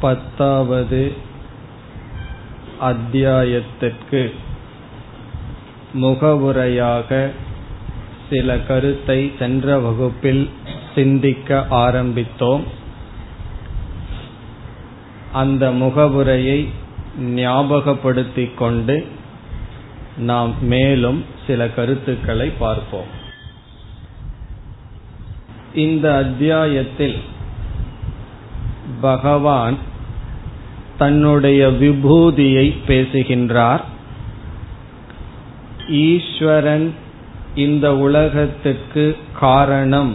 பத்தாவது அத்தியாயத்திற்கு முகவுரையாக சில கருத்தை சென்ற வகுப்பில் சிந்திக்க ஆரம்பித்தோம். அந்த முகவுரையை ஞாபகப்படுத்திக் கொண்டு நாம் மேலும் சில கருத்துக்களை பார்ப்போம். இந்த அத்தியாயத்தில் பகவான் தன்னுடைய விபூதியை பேசுகின்றார். ஈஸ்வரன் இந்த உலகத்துக்கு காரணம்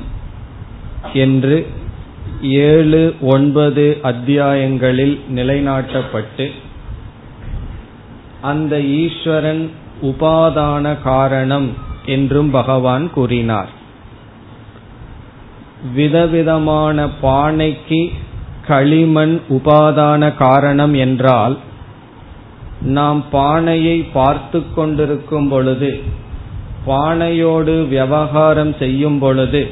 என்று ஏழு ஒன்பது அத்தியாயங்களில் நிலைநாட்டப்பட்டு அந்த ஈஸ்வரன் உபாதான காரணம் என்றும் பகவான் கூறினார். விதவிதமான பானைக்கு களிமண் உபாதான காரணம் என்றால் நாம் பானையை பார்த்து கொண்டிருக்கும் பொழுது பானையோடு விவகாரம் செய்யும் பொழுது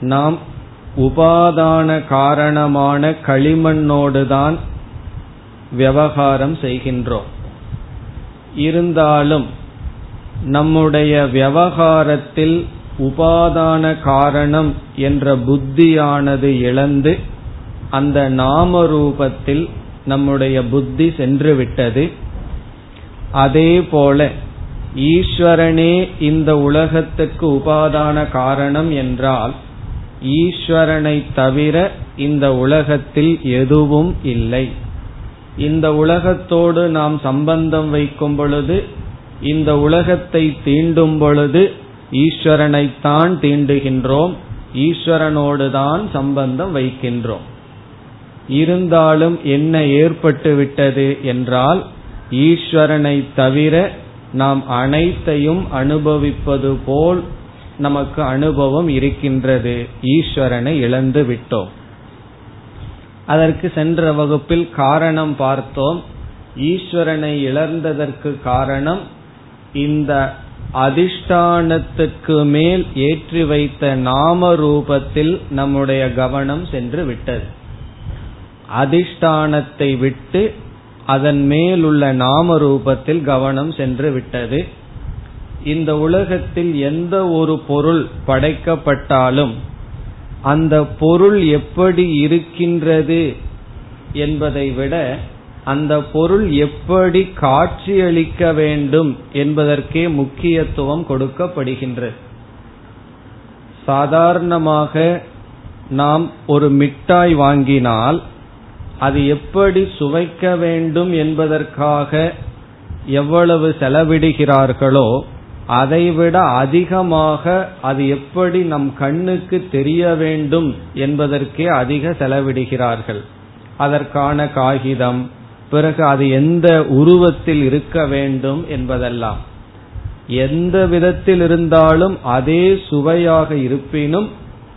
நாம் உபாதான காரணமான களிமண்ணோடு தான் விவகாரம் செய்கின்றோம். இருந்தாலும் நம்முடைய விவகாரத்தில் உபாதான காரணம் என்ற புத்தியானது இழந்து அந்த நாம ரூபத்தில் நம்முடைய புத்தி சென்று விட்டது அதே போல ஈஸ்வரனே இந்த உலகத்துக்கு உபாதான காரணம் என்றால் ஈஸ்வரனை தவிர இந்த உலகத்தில் எதுவும் இல்லை. இந்த உலகத்தோடு நாம் சம்பந்தம் வைக்கும் பொழுது இந்த உலகத்தை தீண்டும் பொழுது ஈஸ்வரனைத்தான் தீண்டுகின்றோம் ஈஸ்வரனோடு தான் சம்பந்தம் வைக்கின்றோம். இருந்தாலும் என்ன ஏற்பட்டுவிட்டது என்றால் ஈஸ்வரனை தவிர நாம் அனைத்தையும் அனுபவிப்பது போல் நமக்கு அனுபவம் இருக்கின்றது. ஈஸ்வரனை இழந்து விட்டோம். அதற்கு சென்ற வகுப்பில் காரணம் பார்த்தோம். ஈஸ்வரனை இழந்ததற்கு காரணம் இந்த அதிஷ்டானத்துக்கு மேல் ஏற்றி வைத்த நாம ரூபத்தில் நம்முடைய கவனம் சென்று விட்டது. அதிஷ்டானத்தை விட்டு அதன் மேலுள்ள நாம ரூபத்தில் கவனம் சென்று விட்டது. இந்த உலகத்தில் எந்த ஒரு பொருள் படைக்கப்பட்டாலும் அந்த பொருள் எப்படி இருக்கின்றது என்பதை விட அந்த பொருள் எப்படி காட்சியளிக்க வேண்டும் என்பதற்கே முக்கியத்துவம் கொடுக்கப்படுகின்றது. சாதாரணமாக நாம் ஒரு மிட்டாய் வாங்கினால் அது எப்படி சுவைக்க வேண்டும் என்பதற்காக எவ்வளவு செலவிடுகிறார்களோ அதைவிட அதிகமாக அது எப்படி நம் கண்ணுக்கு தெரிய வேண்டும் என்பதற்கே அதிக செலவிடுகிறார்கள். அதற்கான காகிதம் பிறகு அது எந்த உருவத்தில் இருக்க வேண்டும் என்பதெல்லாம். எந்த விதத்தில் இருந்தாலும் அதே சுவையாக இருப்பினும்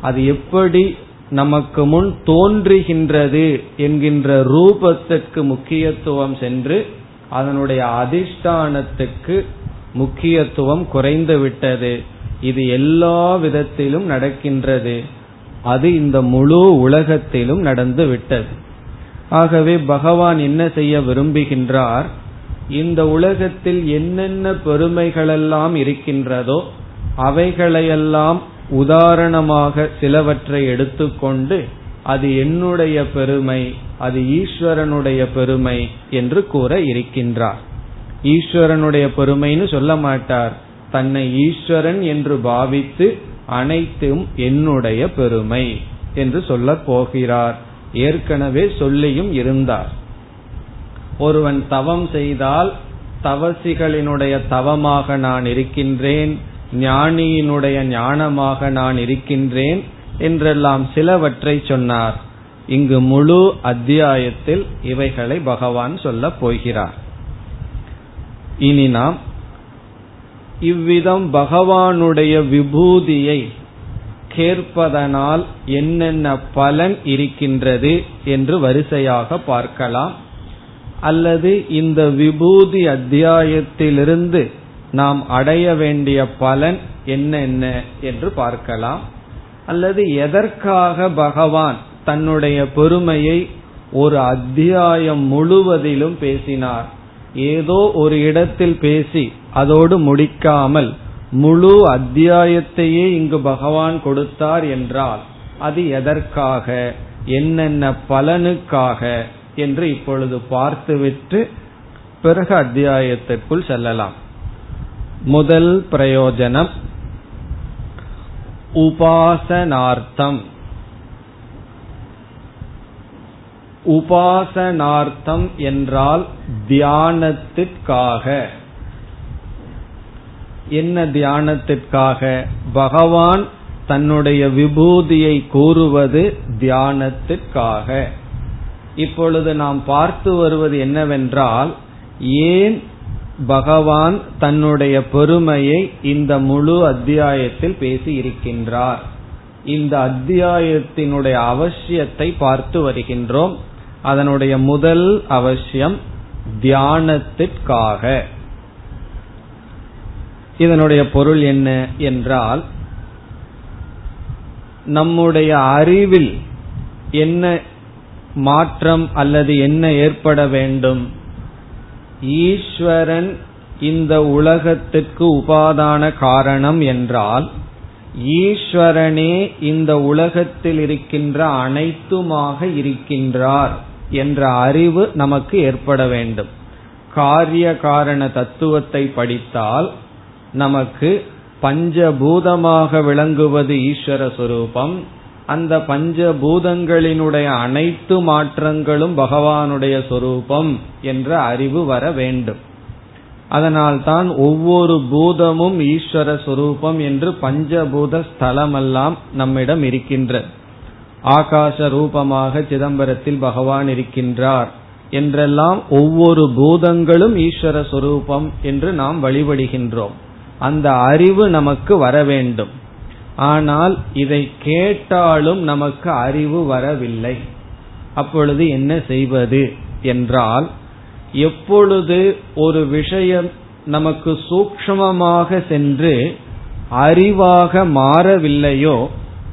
அது எப்படி நமக்கு முன் தோன்றுகின்றது என்கின்ற ரூபத்துக்கு முக்கியத்துவம் சென்று அதனுடைய அதிஷ்டானத்துக்கு முக்கியத்துவம் குறைந்து விட்டது. இது எல்லா விதத்திலும் நடக்கின்றது. அது இந்த முழு உலகத்திலும் நடந்து விட்டது. ஆகவே பகவான் என்ன செய்ய விரும்புகின்றார்? இந்த உலகத்தில் என்னென்ன பெருமைகளெல்லாம் இருக்கின்றதோ அவைகளையெல்லாம் உதாரணமாக சிலவற்றை எடுத்துக்கொண்டு அது என்னுடைய பெருமை அது ஈஸ்வரனுடைய பெருமை என்று கூற இருக்கின்றார். ஈஸ்வரனுடைய பெருமைன்னு சொல்ல மாட்டார். தன்னை ஈஸ்வரன் என்று பாவித்து அனைத்தும் என்னுடைய பெருமை என்று சொல்ல போகிறார். ஏற்கனவே சொல்லியும் இருந்தார். ஒருவன் தவம் செய்தால் தவசிகளினுடைய தவமாக நான் இருக்கின்றேன். ஞானியினுடைய ஞானமாக நான் இருக்கின்றேன் என்றெல்லாம் சிலவற்றை சொன்னார். இங்கு முழு அத்தியாயத்தில் இவைகளை பகவான் சொல்ல போகிறார். இனி நாம் இவ்விதம் பகவானுடைய விபூதியை கேட்பதனால் என்னென்ன பலன் இருக்கின்றது என்று வரிசையாக பார்க்கலாம். அல்லது இந்த விபூதி அத்தியாயத்திலிருந்து நாம் அடைய வேண்டிய பலன் என்னென்ன என்று பார்க்கலாம். அல்லது எதற்காக பகவான் தன்னுடைய பெருமையை ஒரு அத்தியாயம் முழுவதிலும் பேசினார்? ஏதோ ஒரு இடத்தில் பேசி அதோடு முடிக்காமல் முழு அத்தியாயத்தையே இங்கு பகவான் கொடுத்தார் என்றால் அது எதற்காக என்னென்ன பலனுக்காக என்று இப்பொழுது பார்த்துவிட்டு பிறகு அத்தியாயத்திற்குள் செல்லலாம். முதல் பிரயோஜனம் உபாசனார்த்தம். உபாசனார்த்தம் என்றால் தியானத்திற்காக. என்ன தியானத்திற்காக? பகவான் தன்னுடைய விபூதியை கூறுவது தியானத்திற்காக. இப்பொழுது நாம் பார்த்து வருவது என்னவென்றால் ஏன் பகவான் தன்னுடைய பெருமையை இந்த முழு அத்தியாயத்தில் பேசி இருக்கின்றார். இந்த அத்தியாயத்தினுடைய அவசியத்தை பார்த்து வருகின்றோம். அதனுடைய முதல் அவசியம் தியானத்திற்காக. இதனுடைய பொருள் என்ன என்றால் நம்முடைய அறிவில் என்ன மாற்றம் அல்லது என்ன ஏற்பட வேண்டும் ஈஸ்வரன் இந்த உலகத்துக்கு உபாதான காரணம் என்றால் ஈஸ்வரனே இந்த உலகத்தில் இருக்கின்ற அனைத்துமாக இருக்கின்றார் என்ற அறிவு நமக்கு ஏற்பட வேண்டும். காரிய காரண தத்துவத்தை படித்தால் நமக்கு பஞ்சபூதமாக விளங்குவது ஈஸ்வர சுரூபம் அந்த பஞ்சபூதங்களினுடைய அனைத்து மாற்றங்களும் பகவானுடைய சொரூபம் என்ற அறிவு வர வேண்டும். அதனால்தான் ஒவ்வொரு பூதமும் ஈஸ்வர சொரூபம் என்று பஞ்சபூத ஸ்தலமெல்லாம் நம்மிடம் இருக்கின்ற. ஆகாச ரூபமாக சிதம்பரத்தில் பகவான் இருக்கின்றார் என்றெல்லாம் ஒவ்வொரு பூதங்களும் ஈஸ்வர சொரூபம் என்று நாம் வழிபடுகின்றோம். அந்த அறிவு நமக்கு வர வேண்டும். ஆனால் இதை கேட்டாலும் நமக்கு அறிவு வரவில்லை. அப்பொழுது என்ன செய்வது என்றால் எப்பொழுது ஒரு விஷயம் நமக்கு சூக்ஷ்மமாக சென்று அறிவாக மாறவில்லையோ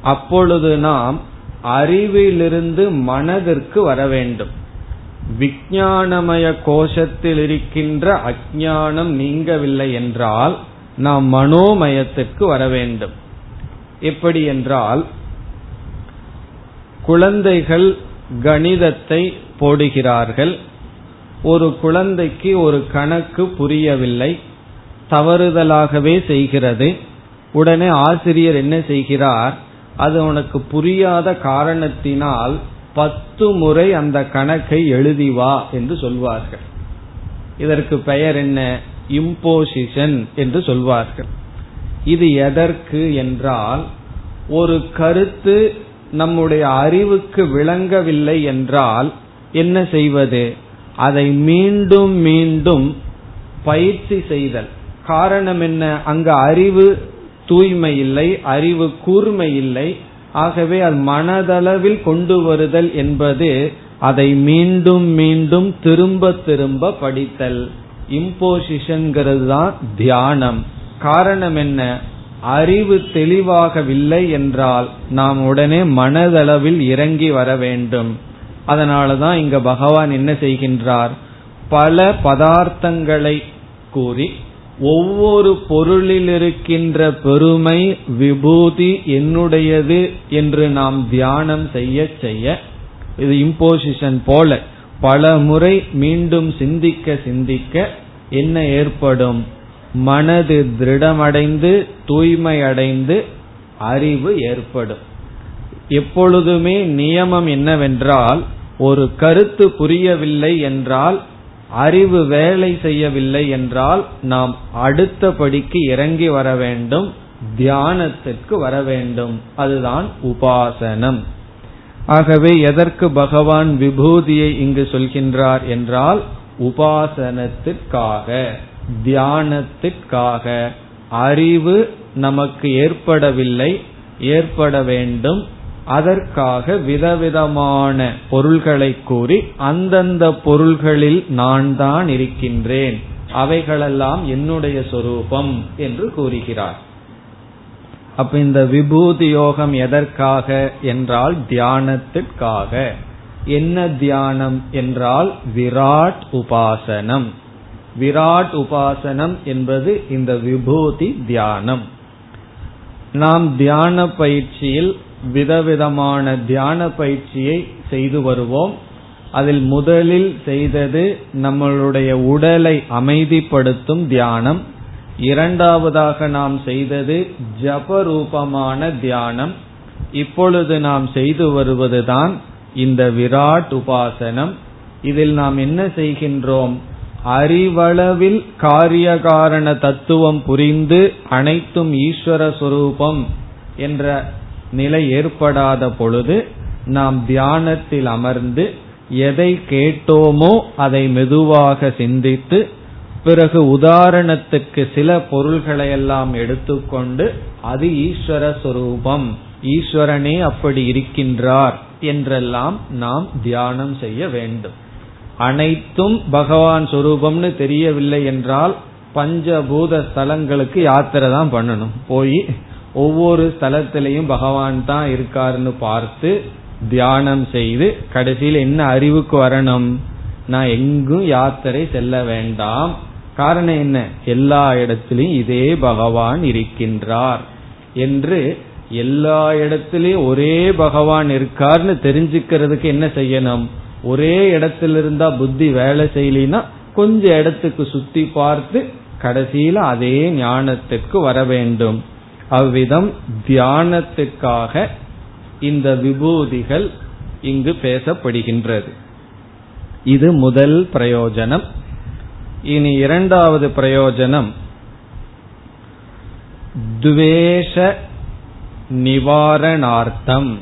அப்பொழுது நாம் அறிவிலிருந்து மனதிற்கு வர வேண்டும். விஞ்ஞானமய கோஷத்தில் இருக்கின்ற அஜானம் நீங்கவில்லை என்றால் நாம் மனோமயத்திற்கு வர வேண்டும். எப்படி என்றால் குழந்தைகள் கணிதத்தை போடுகிறார்கள். ஒரு குழந்தைக்கு ஒரு கணக்கு புரியவில்லை. தவறுதலாகவே செய்கிறது. உடனே ஆசிரியர் என்ன செய்கிறார்? அது உனக்கு புரியாத காரணத்தினால் பத்து முறை அந்த கணக்கை எழுதி வா என்று சொல்வார்கள். இதற்கு பெயர் என்ன? இம்போசிஷன் என்று சொல்வார்கள். இது எதற்கு என்றால் ஒரு கருத்து நம்முடைய அறிவுக்கு விளங்கவில்லை என்றால் என்ன செய்வது? அதை மீண்டும் மீண்டும் பயிற்சி செய்தல். காரணம் என்ன? அங்கு அறிவு தூய்மை இல்லை அறிவு கூர்மை இல்லை. ஆகவே அது மனதளவில் கொண்டு வருதல் என்பது அதை மீண்டும் மீண்டும் திரும்ப திரும்ப படித்தல். இம்போசிஷன்கிறது தான் தியானம். காரணம் என்ன அறிவு தெளிவாகவில்லை என்றால் நாம் உடனே மனதளவில் இறங்கி வர வேண்டும். அதனாலதான் இங்க பகவான் என்ன செய்கின்றார்? பல பதார்த்தங்களை கூறி ஒவ்வொரு பொருளில் இருக்கின்ற பெருமை விபூதி என்னுடையது என்று நாம் தியானம் செய்ய செய்ய இது இம்போசிஷன் போல பல முறை மீண்டும் சிந்திக்க சிந்திக்க என்ன ஏற்படும்? மனது திருடமடைந்து தூய்மை அடைந்து அறிவு ஏற்படும். எப்பொழுதுமே நியமம் என்னவென்றால் ஒரு கருத்து புரியவில்லை என்றால் அறிவு வேலை செய்யவில்லை என்றால் நாம் அடுத்த படிக்கு இறங்கி வர வேண்டும் தியானத்திற்கு வர வேண்டும். அதுதான் உபாசனம். ஆகவே எதற்கு பகவான் விபூதியை இங்கு சொல்கின்றார் என்றால் உபாசனத்திற்காக. தியானத்திற்காக அறிவு நமக்கு ஏற்படவில்லை ஏற்பட வேண்டும். அதற்காக விதவிதமான பொருள்களை கூறி அந்தந்த பொருள்களில் நான் தான் இருக்கின்றேன். அவைகளெல்லாம் என்னுடைய சொரூபம் என்று கூறுகிறார். அப்ப இந்த விபூதி யோகம் எதற்காக என்றால் தியானத்திற்காக. என்ன தியானம் என்றால் விராட் உபாசனம். விராட் உபாசனம் என்பது இந்த விபூதி தியானம். நாம் தியான பயிற்சியில் விதவிதமான தியான பயிற்சியை செய்து வருவோம். அதில் முதலில் செய்தது நம்மளுடைய உடலை அமைதிப்படுத்தும் தியானம். இரண்டாவதாக நாம் செய்தது ஜபரூபமான தியானம். இப்பொழுது நாம் செய்து வருவதுதான் இந்த விராட் உபாசனம். இதில் நாம் என்ன செய்கின்றோம்? அறிவளவில் காரிய காரண தத்துவம் புரிந்து அனைத்தும் ஈஸ்வர சுரூபம் என்ற நிலை ஏற்படாத பொழுது நாம் தியானத்தில் அமர்ந்து எதை கேட்டோமோ அதை மெதுவாக சிந்தித்து பிறகு உதாரணத்துக்கு சில பொருள்களை எல்லாம் எடுத்துக்கொண்டு அது ஈஸ்வர சுரூபம் ஈஸ்வரனே அப்படி இருக்கின்றார் என்றெல்லாம் நாம் தியானம் செய்ய வேண்டும். அனைத்தும் பகவான் சொரூபம்னு தெரியவில்லை என்றால் பஞ்சபூத ஸ்தலங்களுக்கு யாத்திரை தான் பண்ணணும். போய் ஒவ்வொரு ஸ்தலத்திலையும் பகவான் தான் இருக்காருன்னு பார்த்து தியானம் செய்து கடைசியில் என்ன அறிவுக்கு வரணும்? நான் எங்கும் யாத்திரை செல்ல வேண்டாம். காரணம் என்ன? எல்லா இடத்திலையும் இதே பகவான் இருக்கின்றார் என்று எல்லா இடத்திலையும் ஒரே பகவான் இருக்கார்னு தெரிஞ்சுக்கிறதுக்கு என்ன செய்யணும்? ஒரே இடத்துல இருந்தா புத்தி வேலை செய்யலினா கொஞ்ச இடத்துக்கு சுத்தி பார்த்து கடைசியில அதே ஞானத்திற்கு வர வேண்டும். அவ்விதம் தியானத்துக்காக இந்த விபூதிகள் இங்கு பேசப்படுகின்றது. இது முதல் பிரயோஜனம். இனி இரண்டாவது பிரயோஜனம். துவேஷ நிவாரணார்த்தம்.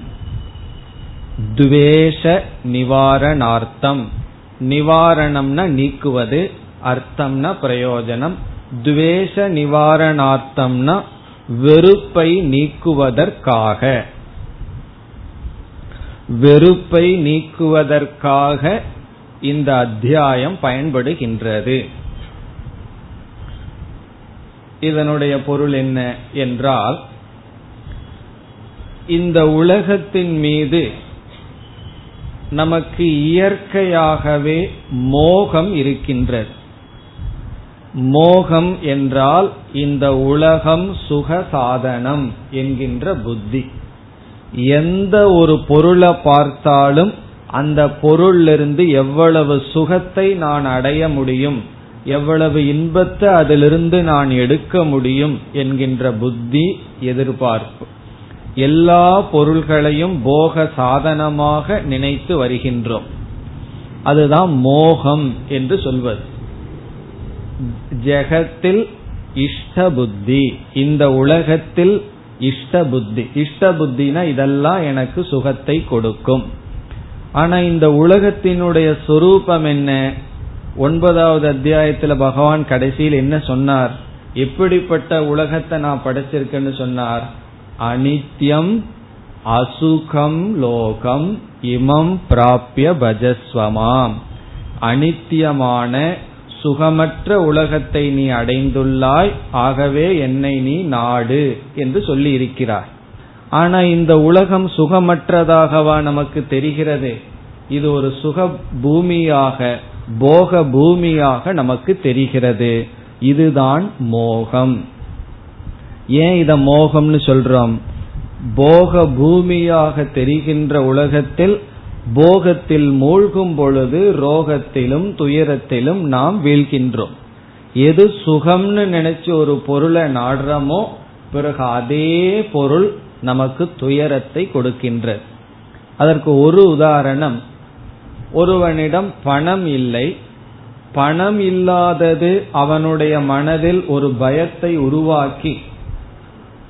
துவேஷ நிவாரணார்த்தம். நிவாரணம்னா நீக்குவது அர்த்தம்னா பிரயோஜனம். துவேஷ நிவாரணார்த்தம்னா வெறுப்பை நீக்குவதற்காக. வெறுப்பை நீக்குவதற்காக இந்த அத்தியாயம் பயன்படுகின்றது. இதனுடைய பொருள் என்ன என்றால் இந்த உலகத்தின் மீது நமக்கு இயற்கையாகவே மோகம் இருக்கின்றது. மோகம் என்றால் இந்த உலகம் சுக சாதனம் என்கின்ற புத்தி. எந்த ஒரு பொருளை பார்த்தாலும் அந்த பொருளிலிருந்து எவ்வளவு சுகத்தை நான் அடைய முடியும் எவ்வளவு இன்பத்தை அதிலிருந்து நான் எடுக்க முடியும் என்கின்ற புத்தி எதிர்பார்ப்பு. எல்லா பொருள்களையும் போக சாதனமாக நினைத்து வருகின்றோம். அதுதான் மோகம் என்று சொல்வது. ஜெகத்தில் இஷ்ட புத்தி இந்த உலகத்தில் இஷ்ட புத்தி. இஷ்ட புத்தினா இதெல்லாம் எனக்கு சுகத்தை கொடுக்கும். ஆனா இந்த உலகத்தினுடைய சொரூபம் என்ன? ஒன்பதாவது அத்தியாயத்துல பகவான் கடைசியில் என்ன சொன்னார்? எப்படிப்பட்ட உலகத்தை நான் படைச்சிருக்கேன்னு சொன்னார்? அனித்யம் அசுகம் லோகம் இமம் பிராபிய பஜஸ்வமாம். அனித்தியமான சுகமற்ற உலகத்தை நீ அடைந்துள்ளாய் ஆகவே என்னை நீ நாடு என்று சொல்லி இருக்கிறார் ஆனா இந்த உலகம் சுகமற்றதாகவா நமக்கு தெரிகிறது? இது ஒரு சுக பூமியாக போக பூமியாக நமக்கு தெரிகிறது. இதுதான் மோகம். ஏன் இத மோகம்னு சொல்றோம்? போக பூமியாக தெரிகின்ற உலகத்தில் போகத்தில் மூழ்கும் பொழுது ரோகத்திலும் துயரத்திலும் நாம் வீழ்கின்றோம். எது சுகம்னு நினைச்சு ஒரு பொருளை நாடுறோமோ பிறகு அதே பொருள் நமக்கு துயரத்தை கொடுக்கின்றது அதற்கு ஒரு உதாரணம். ஒருவனிடம் பணம் இல்லை. பணம் இல்லாதது அவனுடைய மனதில் ஒரு பயத்தை உருவாக்கி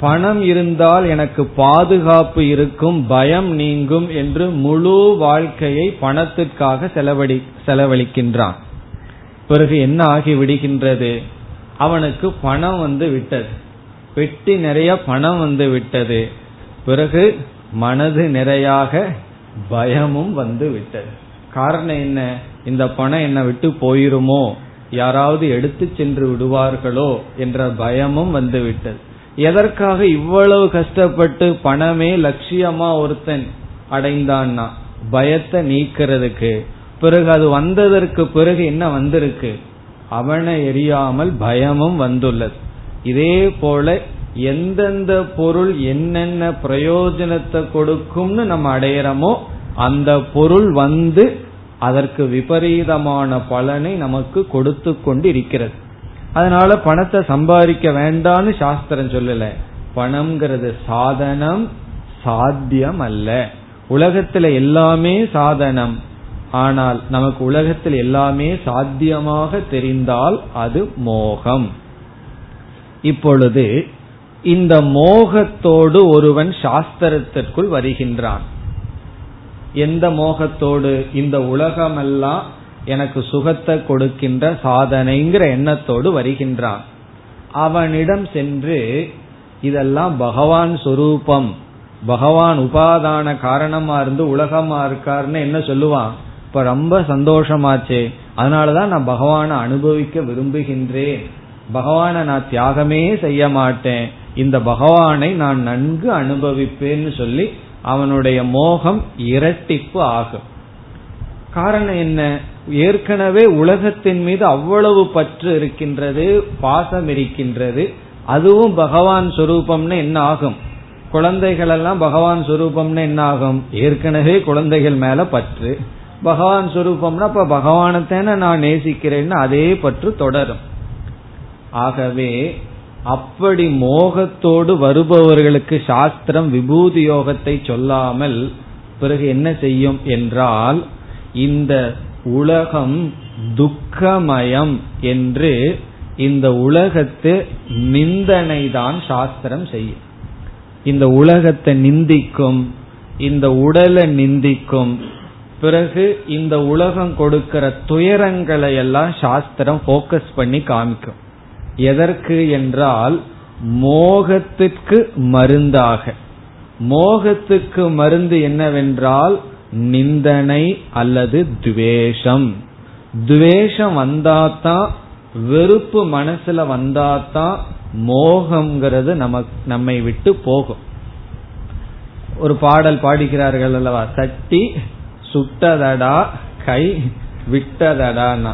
பணம் இருந்தால் எனக்கு பாதுகாப்பு இருக்கும் பயம் நீங்கும் என்று முழு வாழ்க்கையை பணத்திற்காக செலவழி செலவழிக்கின்றான். பிறகு என்ன ஆகி விடுகின்றது? அவனுக்கு பணம் வந்து விட்டது. பெட்டி நிறைய பணம் வந்து விட்டது. பிறகு மனது நிறையாக பயமும் வந்து விட்டது. காரணம் என்ன? இந்த பணம் என்னை விட்டு போயிருமோ? யாராவது எடுத்து சென்று விடுவார்களோ? என்ற பயமும் வந்து விட்டது. எதற்காக இவ்வளவு கஷ்டப்பட்டு பணமே லட்சியமா ஒருத்தன் அடைந்தான்னா? பயத்தை நீக்கிறதுக்கு. பிறகு அது வந்ததற்கு பிறகு என்ன வந்திருக்கு? அவனை எரியாமல் பயமும் வந்துள்ளது. இதே போல எந்தெந்த பொருள் என்னென்ன பிரயோஜனத்தை கொடுக்கும்னு நம்ம அடையிறோமோ அந்த பொருள் வந்து அதற்கு விபரீதமான பலனை நமக்கு கொடுத்து கொண்டு இருக்கிறது அதனால பணத்தை சம்பாதிக்க வேண்டான்னு சாஸ்திரம் சொல்லல. பணம்ங்கிறது சாதனம் சாத்தியம் அல்ல. உலகத்துல எல்லாமே சாதனம். ஆனால் நமக்கு உலகத்தில் எல்லாமே சாத்தியமாக தெரிந்தால் அது மோகம். இப்பொழுது இந்த மோகத்தோடு ஒருவன் சாஸ்திரத்திற்குள் வருகின்றான். எந்த மோகத்தோடு? இந்த உலகமெல்லாம் எனக்கு சுகத்தை கொடுக்கின்ற சாதனைங்கிற எண்ணத்தோடு வருகின்றான். அவனிடம் சென்று இதெல்லாம் பகவான் சொரூபம் பகவான் உபாதான காரணமா இருந்து உலகமா இருக்காருன்னு என்ன சொல்லுவான்? இப்ப ரொம்ப சந்தோஷமாச்சே அதனாலதான் நான் பகவானை அனுபவிக்க விரும்புகின்றேன். பகவானை நான் தியாகமே செய்ய மாட்டேன். இந்த பகவானை நான் நன்கு அனுபவிப்பேன்னு சொல்லி அவனுடைய மோகம் இரட்டிப்பு ஆகும். காரணம் என்ன? ஏற்கனவே உலகத்தின் மீது அவ்வளவு பற்று இருக்கின்றது பாசம் இருக்கின்றது. அதுவும் பகவான் சொரூபம்னு என்ன ஆகும்? குழந்தைகள் எல்லாம் பகவான் சொரூபம்னு என்ன ஆகும்? ஏற்கனவே குழந்தைகள் மேல பற்று. பகவான் சொரூபம்னா அப்ப பகவானத்தான நான் நேசிக்கிறேன்னு அதே பற்று தொடரும். ஆகவே அப்படி மோகத்தோடு வருபவர்களுக்கு சாஸ்திரம் விபூதி யோகத்தை சொல்லாமல் பிறகு என்ன செய்யும் என்றால் இந்த உலகம் துக்கமயம் என்று இந்த உலகத்து நிந்தனை தான் சாஸ்திரம் செய்யும். இந்த உலகத்தை நிந்திக்கும் இந்த உடலை நிந்திக்கும் பிறகு இந்த உலகம் கொடுக்கிற துயரங்களை எல்லாம் சாஸ்திரம் போக்கஸ் பண்ணி காமிக்கும். எதற்கு என்றால் மோகத்திற்கு மருந்தாக. மோகத்துக்கு மருந்து என்னவென்றால் நிந்தனை அல்லது துவேஷம். துவேஷம் வந்தாதான் வெறுப்பு மனசுல வந்தாதான் மோகம்ங்கிறது நமக்கு நம்மை விட்டு போகும். ஒரு பாடல் பாடிக்கிறார்கள் அல்லவா? சட்டி சுட்டதடா கை விட்டதடான்னா.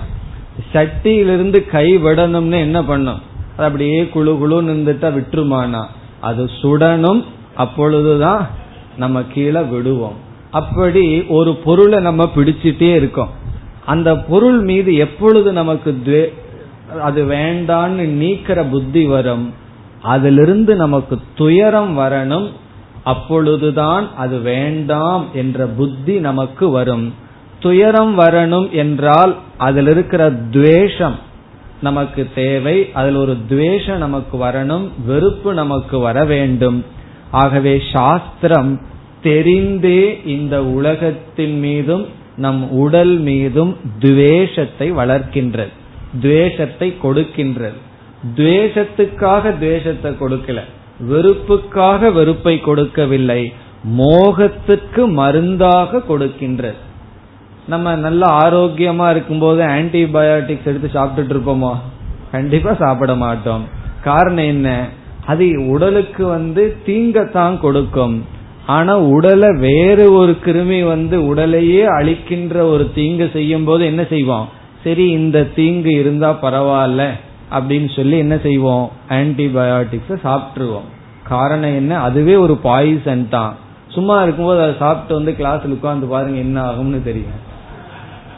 சட்டியிலிருந்து கை விடணும்னு என்ன பண்ணும்? அது அப்படியே குழு குழு நின்றுட்டா விட்டுருமானா அது சுடணும் அப்பொழுதுதான் நம்ம கீழே விடுவோம். அப்படி ஒரு பொருளை நம்ம பிடிச்சிட்டே இருக்கோம். அந்த பொருள் மீது எப்பொழுது நமக்கு அது வேண்டான்னு நீக்கிற புத்தி வரும் அதிலிருந்து நமக்கு துயரம் வரணும் அப்பொழுதுதான் அது வேண்டாம் என்ற புத்தி நமக்கு வரும். துயரம் வரணும் என்றால் அதில் இருக்கிற துவேஷம் நமக்கு தேவை அதில் ஒரு துவேஷம் நமக்கு வரணும் வெறுப்பு நமக்கு வர வேண்டும். ஆகவே சாஸ்திரம் தெரிந்தே இந்த உலகத்தின் மீதும் நம் உடல் மீதும் துவேஷத்தை வளர்க்கின்றது. துவேஷத்தை கொடுக்கின்றது. துவேஷத்துக்காக துவேஷத்தை கொடுக்கல. வெறுப்புக்காக வெறுப்பை கொடுக்கவில்லை. மோகத்துக்கு மருந்தாக கொடுக்கின்றது. நம்ம நல்ல ஆரோக்கியமா இருக்கும்போது ஆன்டிபயோட்டிக்ஸ் எடுத்து சாப்பிட்டுட்டு இருப்போமோ? கண்டிப்பா சாப்பிட மாட்டோம். காரணம் என்ன? அது உடலுக்கு வந்து தீங்கத்தான் கொடுக்கும். ஆனா உடலை வேறு ஒரு கிருமி வந்து உடலையே அழிக்கின்ற ஒரு தீங்கு செய்யும் போது என்ன செய்வோம்? சரி இந்த தீங்கு இருந்தா பரவாயில்ல அப்படின்னு சொல்லி என்ன செய்வோம்? ஆன்டிபயோட்டிக்ஸ சாப்பிட்டுருவோம். காரணம் என்ன? அதுவே ஒரு பாய்சன் தான். சும்மா இருக்கும்போது அதை சாப்பிட்டு வந்து கிளாஸ்ல உட்காந்து பாருங்க என்ன ஆகும்னு தெரியும்.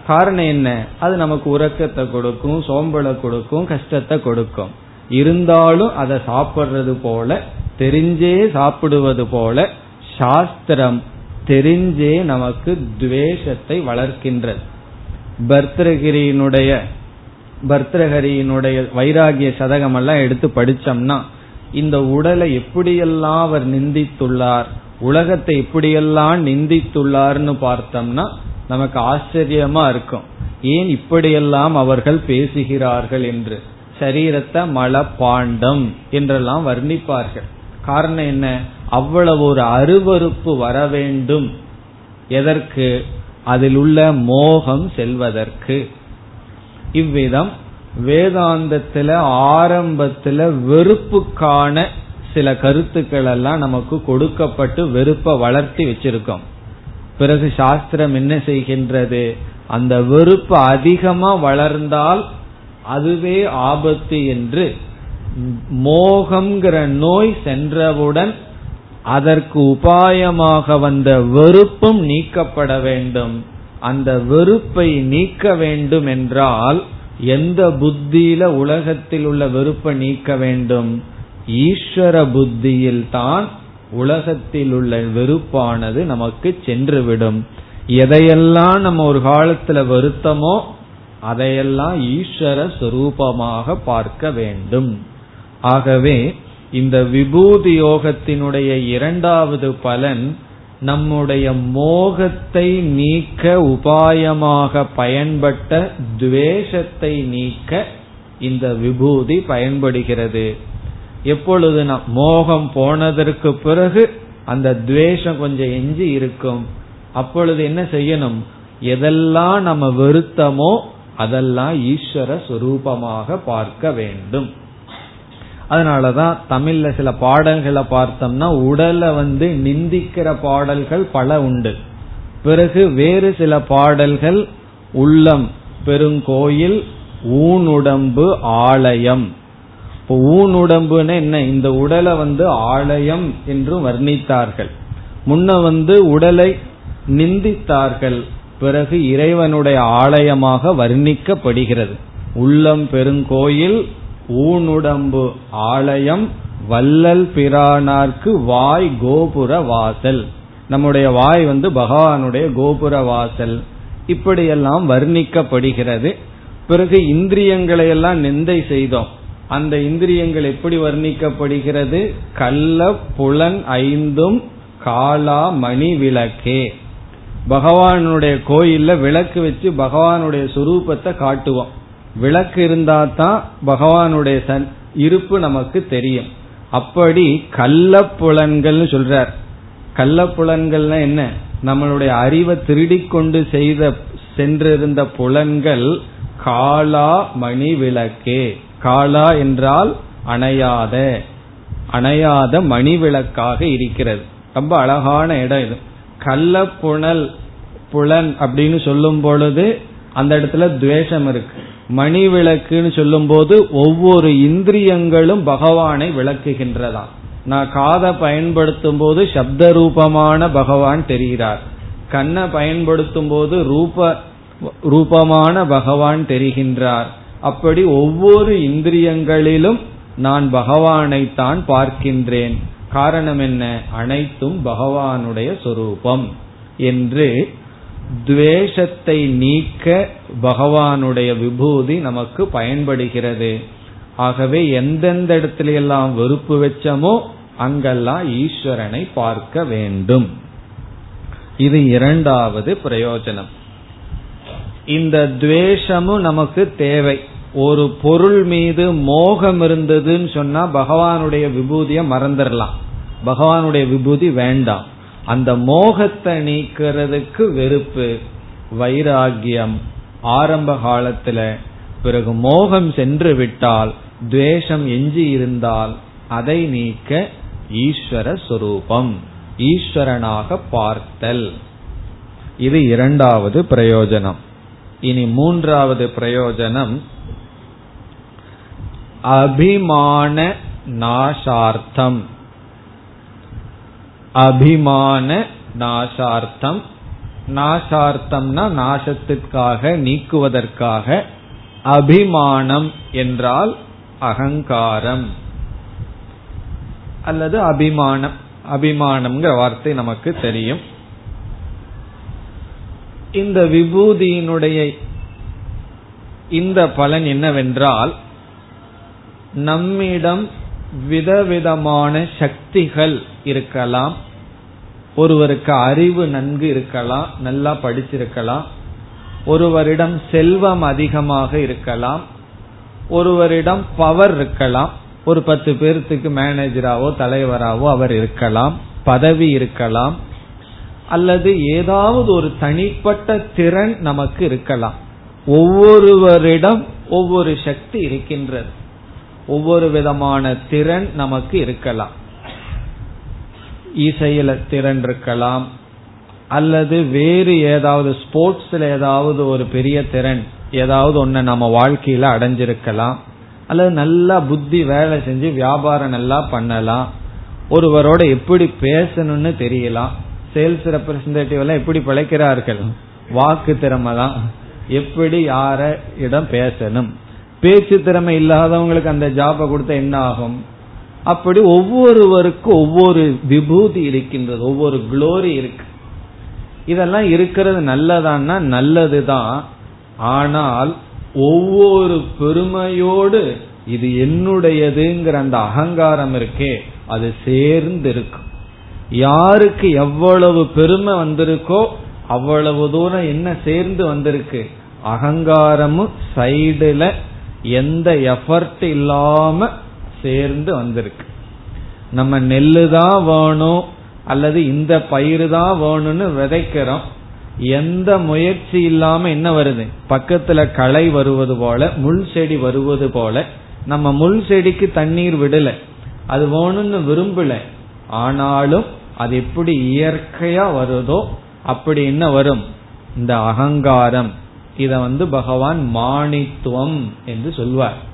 காரணம் என்ன? அது நமக்கு உறக்கத்தை கொடுக்கும் சோம்பலை கொடுக்கும் கஷ்டத்தை கொடுக்கும். இருந்தாலும் அதை சாப்பிடுறது போல தெரிஞ்சே சாப்பிடுவது போல சாஸ்திரம் தெரிஞ்சே நமக்கு துவேஷத்தை வளர்க்கின்றது. பர்தகிரியினுடைய பர்தகிரியினுடைய வைராகிய சதகம் எல்லாம் எடுத்து படிச்சோம்னா இந்த உடலை எப்படியெல்லாம் அவர் நிந்தித்துள்ளார் உலகத்தை எப்படியெல்லாம் நிந்தித்துள்ளார்னு பார்த்தோம்னா நமக்கு ஆச்சரியமா இருக்கும். ஏன் இப்படியெல்லாம் அவர்கள் பேசுகிறார்கள் என்று? சரீரத்தை மல பாண்டம் என்றெல்லாம் வர்ணிப்பார்கள். காரணம் என்ன? அவ்வளவு ஒரு அருவறுப்பு வர வேண்டும். எதற்கு? அதில் உள்ள மோகம் செல்வதற்கு. இவ்விதம் வேதாந்தத்துல ஆரம்பத்துல வெறுப்புக்கான சில கருத்துக்கள் எல்லாம் நமக்கு கொடுக்கப்பட்டு வெறுப்பை வளர்த்தி வச்சிருக்கோம். பிறகு சாஸ்திரம் என்ன செய்கின்றது? அந்த வெறுப்பு அதிகமா வளர்ந்தால் அதுவே ஆபத்து என்று மோகம்ங்கிற நோய் சென்றவுடன் அதற்கு உபாயமாக வந்த வெறுப்பும் நீக்கப்பட வேண்டும். அந்த வெறுப்பை நீக்க வேண்டும் என்றால் எந்த புத்தியில உலகத்தில் உள்ள வெறுப்பை நீக்க வேண்டும்? ஈஸ்வர புத்தியில் தான் உலகத்தில் உள்ள வெறுப்பானது நமக்கு சென்றுவிடும். எதையெல்லாம் நம்ம ஒரு காலத்துல வருத்தமோ அதையெல்லாம் ஈஸ்வர சுரூபமாக பார்க்க வேண்டும். ஆகவே இந்த விபூதி யோகத்தினுடைய இரண்டாவது பலன் நம்முடைய மோகத்தை நீக்க உபாயமாக பயன்பட்ட துவேஷத்தை நீக்க இந்த விபூதி பயன்படுகிறது. எப்பொழுது நம் மோகம் போனதற்கு பிறகு அந்த துவேஷம் கொஞ்சம் எஞ்சி இருக்கும். அப்பொழுது என்ன செய்யணும்? எதெல்லாம் நம்ம வெறுத்தமோ அதெல்லாம் ஈஸ்வர சுரூபமாக பார்க்க வேண்டும். அதனாலதான் தமிழ்ல சில பாடல்களை பார்த்தோம்னா உடலை வந்து நிந்திக்கிற பாடல்கள் பல உண்டு. பிறகு வேறு சில பாடல்கள் உள்ளம் பெருங்கோயில் ஊனுடம்பு ஆலயம். இப்போ ஊனுடம்புன்னு என்ன? இந்த உடலை வந்து ஆலயம் என்றும் வர்ணித்தார்கள். முன்ன வந்து உடலை நிந்தித்தார்கள். பிறகு இறைவனுடைய ஆலயமாக வர்ணிக்கப்படுகிறது. உள்ளம் பெருங்கோயில் ஊனுடம்பு ஆலயம் வல்லல் பிரானார்க்கு வாய் கோபுர வாசல். நம்முடைய வாய் வந்து பகவானுடைய கோபுர வாசல். இப்படியெல்லாம் வர்ணிக்கப்படுகிறது. பிறகு இந்திரியங்களை எல்லாம் நிந்தை செய்தோம். அந்த இந்திரியங்கள் எப்படி வர்ணிக்கப்படுகிறது? கல்ல புலன் ஐந்தும் காலா மணி விளக்கே. பகவானுடைய கோயில்ல விளக்கு வச்சு பகவானுடைய சுரூபத்தை காட்டுவோம். விளக்கு இருந்தா தான் பகவானுடைய சன் இருப்பு நமக்கு தெரியும். அப்படி கள்ள புலன்கள்னு சொல்றார். கள்ள புலன்கள்னா என்ன? நம்மளுடைய அறிவை திருடிக்கொண்டு செய்த சென்றிருந்த புலன்கள் காலா மணி விளக்கே. காலா என்றால் அணையாத. அணையாத மணி விளக்காக இருக்கிறது. ரொம்ப அழகான இடம் இது. கள்ள புனல் புலன் அப்படின்னு சொல்லும் பொழுது அந்த இடத்துல துவேஷம் இருக்கு. மணி விளக்குன்னு சொல்லும் போது ஒவ்வொரு இந்திரியங்களும் பகவானை விளக்குகின்றதா? நான் காதை பயன்படுத்தும் போது சப்த ரூபமான பகவான் தெரிகிறார். கண்ணை பயன்படுத்தும் போது ரூப ரூபமான பகவான் தெரிகின்றார். அப்படி ஒவ்வொரு இந்திரியங்களிலும் நான் பகவானை தான் பார்க்கின்றேன். காரணம் என்ன? அனைத்தும் பகவானுடைய சொரூபம் என்று துவேஷத்தை நீக்க பகவானுடைய விபூதி நமக்கு பயன்படுகிறது. ஆகவே எந்தெந்த இடத்துல எல்லாம் வெறுப்பு வச்சமோ அங்கெல்லாம் ஈஸ்வரனை பார்க்க வேண்டும். இது இரண்டாவது பிரயோஜனம். இந்த துவேஷமும் நமக்கு தேவை. ஒரு பொருள் மீது மோகம் இருந்ததுன்னு சொன்னா பகவானுடைய விபூதியை மறந்துடலாம். பகவானுடைய விபூதி வேண்டாம். அந்த மோகத்தை நீக்கிறதுக்கு வெறுப்பு வைராகியம் ஆரம்ப காலத்துல பிறகு மோகம் சென்று விட்டால் துவேஷம் எஞ்சி இருந்தால் அதை நீக்க ஈஸ்வர சொரூபம் ஈஸ்வரனாக பார்த்தல். இது இரண்டாவது பிரயோஜனம். இனி மூன்றாவது பிரயோஜனம் அபிமான நாசார்த்தம். அபிமான நாசார்த்தம். நாசார்த்தம்னா நாசத்திற்காக நீக்குவதற்காக. அபிமானம் என்றால் அகங்காரம். அல்லது அபிமானம். அபிமானம்ங்கிற வார்த்தை நமக்கு தெரியும். இந்த விபூதியினுடைய இந்த பலன் என்னவென்றால் நம்மிடம் விதவிதமான சக்திகள் இருக்கலாம். ஒருவருக்கு அறிவு நன்கு இருக்கலாம் நல்லா படிச்சிருக்கலாம். ஒருவரிடம் செல்வம் அதிகமாக இருக்கலாம். ஒருவரிடம் பவர் இருக்கலாம். ஒரு பத்து பேர்த்துக்கு மேனேஜராவோ தலைவராவோ அவர் இருக்கலாம் பதவி இருக்கலாம். அல்லது ஏதாவது ஒரு தனிப்பட்ட திறன் நமக்கு இருக்கலாம். ஒவ்வொருவரிடம் ஒவ்வொரு சக்தி இருக்கின்றது. ஒவ்வொரு விதமான திறன் நமக்கு இருக்கலாம். இசையில திறன் இருக்கலாம் அல்லது வேறு ஏதாவது ஸ்போர்ட்ஸ்ல ஏதாவது ஒரு பெரிய திறன் ஏதாவது ஒன்ன நம்ம வாழ்க்கையில அடைஞ்சிருக்கலாம் அல்லது நல்லா புத்தி வேலை செஞ்சு வியாபாரம் நல்லா பண்ணலாம் ஒருவரோட எப்படி பேசணும்னு தெரியலாம் சேல்ஸ் ரெப்ரசன்டேட்டிவ் எல்லாம் எப்படி பிழைக்கிறார்கள் வாக்கு திறமை தான் எப்படி யார இடம் பேசணும். பேச்சு திறமை இல்லாதவங்களுக்கு அந்த ஜாபை கொடுத்த என்ன ஆகும்? அப்படி ஒவ்வொருவருக்கும் ஒவ்வொரு விபூதி இருக்கின்றது ஒவ்வொரு குளோரி இருக்கு. இதெல்லாம் இருக்கிறது நல்லதான்னா நல்லதுதான். ஆனால் ஒவ்வொரு பெருமையோடு இது என்னுடையதுங்கிற அந்த அகங்காரம் இருக்கே அது சேர்ந்து இருக்கும் யாருக்கு எவ்வளவு பெருமை வந்திருக்கோ அவ்வளவு தூரம் என்ன சேர்ந்து வந்திருக்கு? அகங்காரமும் சைடுல எந்த எஃபர்ட் இல்லாம சேர்ந்து வந்திருக்கு. நம்ம நெல்லு தான் வேணும் அல்லது இந்த பயிர் தான் வேணும்னு விதைக்கிறோம். எந்த முயற்சி இல்லாம என்ன வருது? பக்கத்துல களை வருவது போல முள் செடி வருவது போல நம்ம முள் செடிக்கு தண்ணீர் விடல. அது வேணும்னு விரும்பல. ஆனாலும் அது எப்படி இயற்கையா வருதோ அப்படி என்ன வரும்? இந்த அகங்காரம் இத வந்து பகவான் மாணித்துவம் என்று சொல்வார்.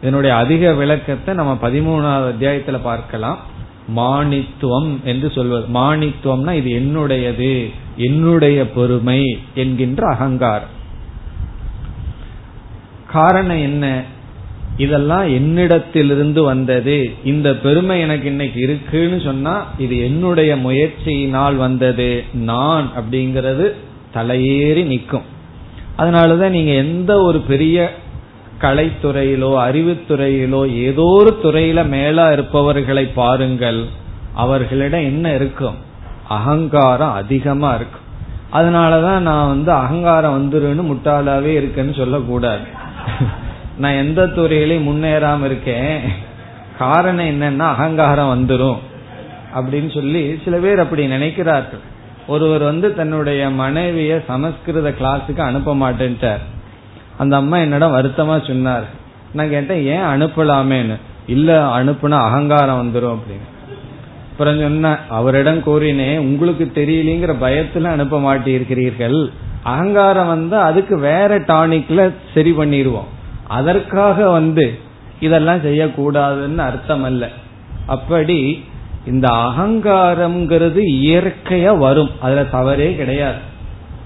இதனுடைய அதிக விளக்கத்தை நம்ம பதிமூணாவது அத்தியாயத்துல பார்க்கலாம். மாணித்துவம் என்று சொல்வது. மாணித்துவம்னா இது என்னுடையது என்னுடைய பொறுமை என்கின்ற அகங்காரம். காரணம் என்ன? இதெல்லாம் என்னிடத்திலிருந்து வந்தது. இந்த பெருமை எனக்கு இன்னைக்கு இருக்குன்னு சொன்னா இது என்னுடைய முயற்சியினால் வந்தது. நான் அப்படிங்கிறது தலையேறி நிற்கும். அதனாலதான் நீங்க எந்த ஒரு பெரிய கலைத்துறையிலோ அறிவுத்துறையிலோ ஏதோ ஒரு துறையில மேலா இருப்பவர்களை பாருங்கள் அவர்களிடம் என்ன இருக்கும்? அகங்காரம் அதிகமா இருக்கும். அதனாலதான் நான் வந்து அகங்காரம் வந்துருன்னு முட்டாளாவே இருக்குன்னு சொல்லக்கூடாது. நான் எந்த துறையிலையும் முன்னேறாம இருக்கேன். காரணம் என்னன்னா அகங்காரம் வந்துடும் அப்படின்னு சொல்லி சில பேர் அப்படி நினைக்கிறார்கள். ஒருவர் வந்து தன்னுடைய மனைவிய சமஸ்கிருத கிளாஸுக்கு அனுப்ப மாட்டேன்ட்டார். அந்த அம்மா என்னிடம் வருத்தமா சொன்னார். நான் கேட்டேன் ஏன் அனுப்பலாமேன்னு? இல்ல அனுப்புனா அகங்காரம் வந்துடும் அப்படின்னு. அப்புறம் சொன்ன அவரிடம் கூறினேன் உங்களுக்கு தெரியலங்கிற பயத்துல அனுப்ப மாட்டிருக்கிறீர்கள் அகங்காரம் வந்து அதுக்கு வேற டானிக்ல சரி பண்ணிடுவோம் அதற்காக வந்து இதெல்லாம் செய்யக்கூடாதுன்னு அர்த்தம் அல்ல அப்படி இந்த அகங்காரம்ங்கிறது இயற்கையா வரும். அதுல தவறே கிடையாது.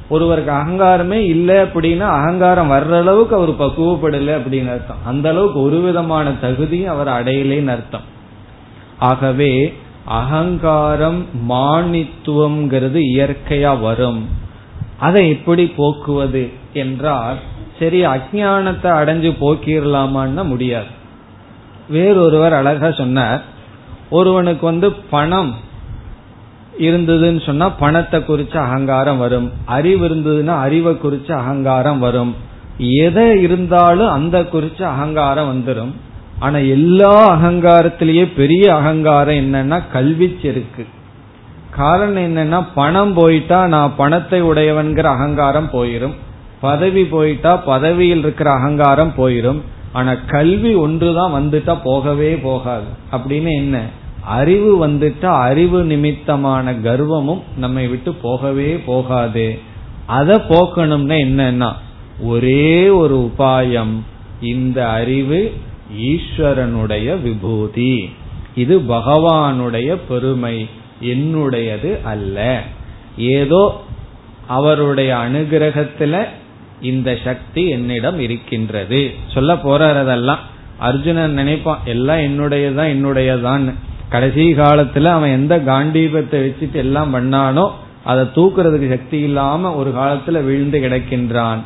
ஒருவருக்கு அகங்காரமே இல்லை அப்படின்னா அகங்காரம் வர்ற அளவுக்கு அவர் பக்குவப்படலை அப்படின்னு அர்த்தம். அந்த அளவுக்கு ஒரு விதமான தகுதியும் அவர் அடையலேன்னு அர்த்தம். ஆகவே அகங்காரம் மானித்துவம்ங்கிறது இயற்கையா வரும். அதை எப்படி போக்குவது என்றால் சரி அஜானத்தை அடைஞ்சு போக்கிடலாமான்னு முடியாது. வேறொருவர் அழகா சொன்னார் ஒருவனுக்கு வந்து பணம் இருந்ததுன்னு சொன்னா பணத்தை குறிச்ச அகங்காரம் வரும். அறிவு இருந்ததுன்னா அறிவை குறிச்ச அகங்காரம் வரும். எதை இருந்தாலும் அந்த குறிச்ச அகங்காரம் வந்துடும் ஆனா எல்லா அகங்காரத்திலேயே பெரிய அகங்காரம் என்னன்னா கல்வி செருக்கு காரணம் என்னன்னா பணம் போயிட்டா நான் பணத்தை உடையவன்கிற அகங்காரம் போயிரும். பதவி போயிட்டா பதவியில் இருக்கிற அகங்காரம் போயிரும். ஆனா கல்வி ஒன்றுதான் வந்துட்டா போகவே போகாது. அப்படின்னு என்ன? அறிவு வந்துட்டா அறிவு நிமித்தமான கர்வமும் நம்மை விட்டு போகவே போகாது. அதை போக்கணும்னா என்னன்னா ஒரே ஒரு உபாயம் இந்த அறிவு ஈஸ்வரனுடைய விபூதி. இது பகவானுடைய பெருமை என்னுடையது அல்ல. ஏதோ அவருடைய அனுகிரகத்துல இந்த சக்தி என்னிடம் இருக்கின்றது. சொல்ல போறதெல்லாம் அர்ஜுனன் நினைப்பான் எல்லாம் என்னுடையதான் என்னுடையதான் கடைசி காலத்துல அவன் எந்த காண்டீபத்தை வச்சுட்டு எல்லாம் பண்ணானோ அதை தூக்குறதுக்கு சக்தி இல்லாம ஒரு காலத்துல விழுந்து கிடக்கின்றான்.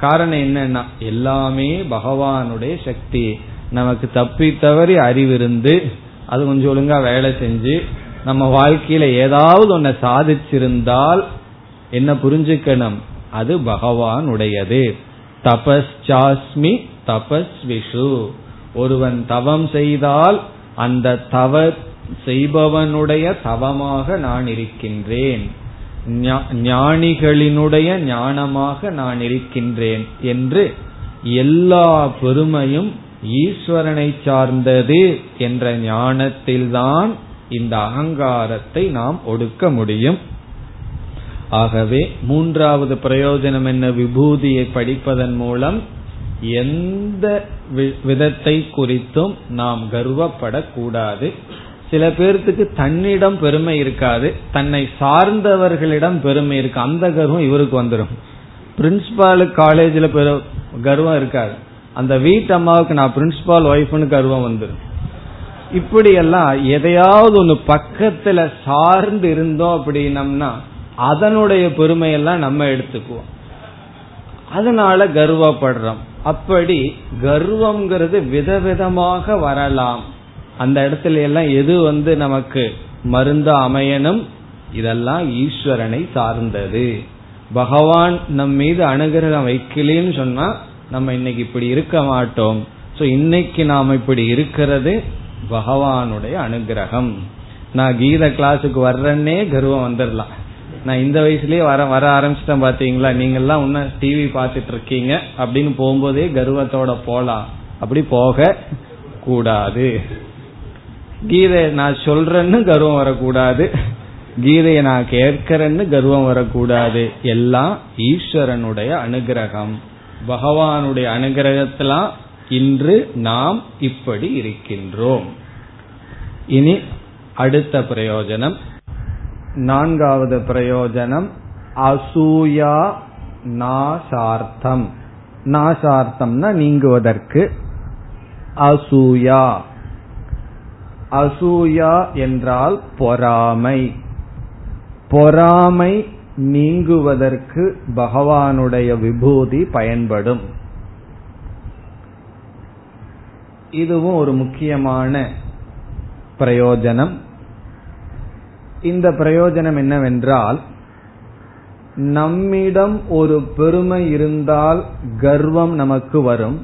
காரணம் என்னன்னா எல்லாமே பகவானுடைய சக்தி. நமக்கு தப்பி தவறி அறிவிருந்து அது கொஞ்சம் ஒழுங்கா வேலை செஞ்சு நம்ம வாழ்க்கையில ஏதாவது ஒன்ன சாதிச்சிருந்தால் என்ன புரிஞ்சுக்கணும்? அது பகவானுடையது. தபஸ்சாஸ்மி தபஸ்விஷு. ஒருவன் தவம் செய்தால் அந்த தவ செய்பவனுடைய தவமாக நான் இருக்கின்றேன். ஞானிகளினுடைய ஞானமாக நான் இருக்கின்றேன் என்று எல்லா பெருமையும் ஈஸ்வரனை சார்ந்தது என்ற ஞானத்தில்தான் இந்த அகங்காரத்தை நாம் ஒடுக்க முடியும். ஆகவே மூன்றாவது பிரயோஜனம் என்ன? விபூதியை படிப்பதன் மூலம் எந்த விதத்தை குறித்தும் நாம் கர்வப்படக்கூடாது. சில பேர்த்துக்கு தன்னிடம் பெருமை இருக்காது. தன்னை சார்ந்தவர்களிடம் பெருமை இருக்கு. அந்த கர்வம் இவருக்கு வந்துடும் பிரின்சிபாலு காலேஜில் கர்வம் இருக்காது. அந்த வீட்டு அம்மாவுக்கு நான் பிரின்சிபால் ஒய்ஃப்னு கர்வம் வந்துடும் இப்படியெல்லாம் எதையாவது ஒன்று பக்கத்தில் சார்ந்து இருந்தோம் அப்படின்னம்னா அதனுடைய பெருமையெல்லாம் நம்ம எடுத்துக்குவோம். அதனால கர்வப்படுறோம். அப்படி கர்வம்ங்கிறது விதவிதமாக வரலாம். அந்த இடத்துல எல்லாம் எது வந்து நமக்கு மருந்து அமையணும்? இதெல்லாம் ஈஸ்வரனை சார்ந்தது. பகவான் நம் மீது அனுகிரகம் வைக்கலன்னு சொன்னா நம்ம இன்னைக்கு இப்படி இருக்க மாட்டோம். சோ இன்னைக்கு நாம் இப்படி இருக்கிறது பகவானுடைய அனுகிரகம். நான் கீத கிளாஸுக்கு வர்றேன்னே கர்வம் வந்துடலாம். நான் இந்த வயசுலயே வர வர ஆரம்பிச்சிட்டேன் பாத்தீங்களா? நீங்க எல்லாம் இன்னும் டிவி பார்த்துட்டு இருக்கீங்க அப்படின்னு போகும்போதே கர்வத்தோட போலாம். அப்படி போக கூடாது. கீதை நான் சொல்றேன்னு கர்வம் வரக்கூடாது. கீதையை நான் கேட்கிறேன்னு கர்வம் வரக்கூடாது. எல்லாம் ஈஸ்வரனுடைய அனுகிரகம். பகவானுடைய அனுகிரகத்திலாம் இன்று நாம் இப்படி இருக்கின்றோம். இனி அடுத்த பிரயோஜனம். நான்காவது பிரயோஜனம் அசூயா நாசார்த்தம். நாசார்த்தம்னா நீங்குவதற்கு. அசூயா. அசூயா என்றால் பொறாமை. பொறாமை நீங்குவதற்கு பகவானுடைய விபூதி பயன்படும். இதுவும் ஒரு முக்கியமான பிரயோஜனம். இந்த பிரயோஜனம் என்னவென்றால் நம்மிடம் ஒரு பெருமை இருந்தால் கர்வம் நமக்கு வரும்.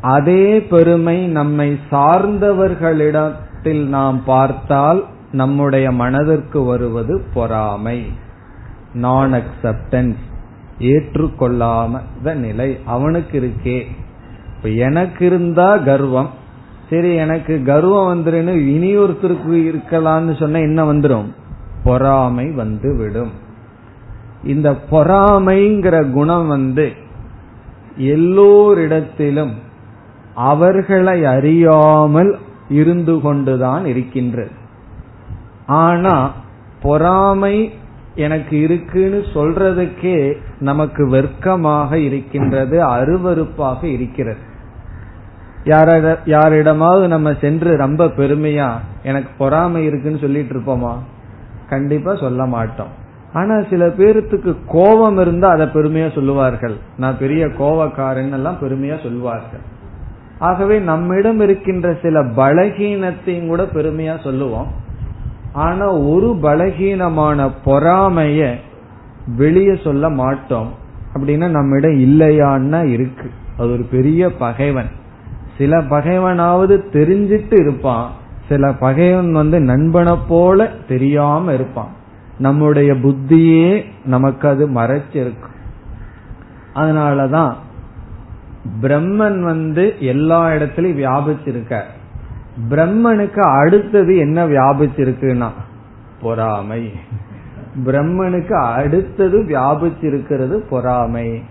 அதே பெருமை நம்மை சார்ந்தவர்களிடத்தில் நாம் பார்த்தால் நம்முடைய மனதிற்கு வருவது பொறாமை. நான் அக்செப்டன்ஸ் ஏற்றுக்கொள்ளாமத நிலை. அவனுக்கு இருக்கே. இப்ப எனக்கு இருந்தா கர்வம். சரி எனக்கு கர்வம் வந்துருன்னு இனியொருத்தருக்கு இருக்கலாம்னு சொன்ன என்ன வந்துடும் பொறாமை வந்து விடும் இந்த பொறாமைங்கிற குணம் வந்து எல்லோரிடத்திலும் அவர்களை அறியாமல் இருந்து கொண்டுதான் இருக்கின்றது. ஆனா பொறாமை எனக்கு இருக்குன்னு சொல்றதுக்கே நமக்கு வெர்க்கமாக இருக்கின்றது அருவறுப்பாக இருக்கிறது. யாரிடமாவது நம்ம சென்று ரொம்ப பெருமையா எனக்கு பொறாமை இருக்குன்னு சொல்லிட்டு இருப்போமா? கண்டிப்பா சொல்ல மாட்டோம். ஆனா சில பேர்த்துக்கு கோபம் இருந்தா அதை பெருமையா சொல்லுவார்கள். நான் பெரிய கோவக்காரன் எல்லாம் பெருமையா சொல்லுவார்கள் ஆகவே நம்மிடம் இருக்கின்ற சில பலகீனத்தையும் கூட பெருமையா சொல்லுவோம். ஆனா ஒரு பலகீனமான பொறாமைய வெளியே சொல்ல மாட்டோம். அப்படின்னா நம்மிடம் இல்லையான்னா இருக்கு. அது ஒரு பெரிய பகைவன். சில பகைவனாவது தெரிஞ்சிட்டு இருப்பான். சில பகைவன் வந்து நண்பனை போல தெரியாம இருப்பான். நம்முடைய புத்தியே நமக்கு அது மறைச்சிருக்கும். அதனாலதான் பிரம்மன் வந்து எல்லா இடத்திலும் வியாபிச்சிருக்க பிரம்மனுக்கு அடுத்தது என்ன வியாபிச்சிருக்குன்னா பொறாமை. பிரம்மனுக்கு அடுத்தது வியாபிச்சிருக்கிறது பொறாமை.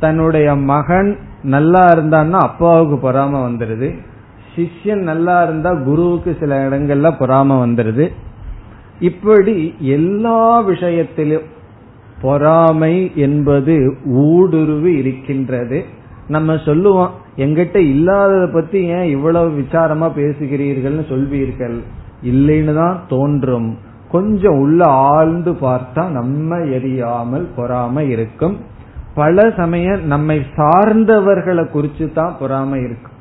தன்னுடைய மகன் நல்லா இருந்தான்னா அப்பாவுக்கு பொறாம வந்துடுது சிஷ்யன் நல்லா இருந்தா குருவுக்கு சில இடங்கள்ல பொறாம வந்துடுது இப்படி எல்லா விஷயத்திலும் பொறாமை என்பது ஊடுருவி இருக்கின்றது. நம்ம சொல்லுவோம் எங்கிட்ட இல்லாதத பத்தி ஏன் இவ்வளவு விசாரமா பேசுகிறீர்கள்னு சொல்வீர்கள்? இல்லைன்னு தான் தோன்றும். கொஞ்சம் உள்ள ஆழ்ந்து பார்த்தா நம்ம எரியாமல் பொறாம இருக்கும். பல சமயம் நம்மை சார்ந்தவர்களை குறிச்சு தான் பொறாம இருக்கும்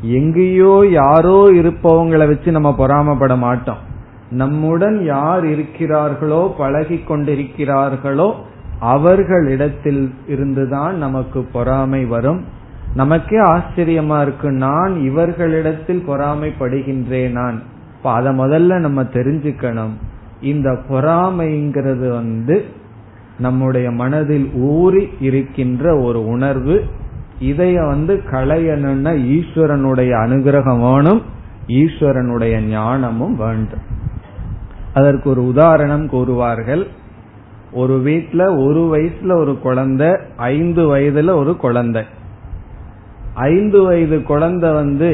எங்கேயோ யாரோ இருப்பவங்களை வச்சு நம்ம பொறாமப்பட மாட்டோம். நம்முடன் யார் இருக்கிறார்களோ பழகி கொண்டிருக்கிறார்களோ அவர்களிடத்தில் இருந்துதான் நமக்கு பொறாமை வரும். நமக்கே ஆச்சரியமா இருக்கு நான் இவர்களிடத்தில் பொறாமைப்படுகின்றேன் நான் இப்ப அதை முதல்ல நம்ம தெரிஞ்சுக்கணும். இந்த பொறாமைங்கிறது வந்து நம்முடைய மனதில் ஊறி இருக்கின்ற ஒரு உணர்வு இதைய வந்து களையணும்னா ஈஸ்வரனுடைய அனுகிரகம் வேணும் ஈஸ்வரனுடைய ஞானமும் வேண்டும். அதற்கு ஒரு உதாரணம் கூறுவார்கள். ஒரு வீட்டில் ஒரு வயசுல ஒரு குழந்தை ஐந்து வயதுல ஒரு குழந்தை. ஐந்து வயது குழந்தை வந்து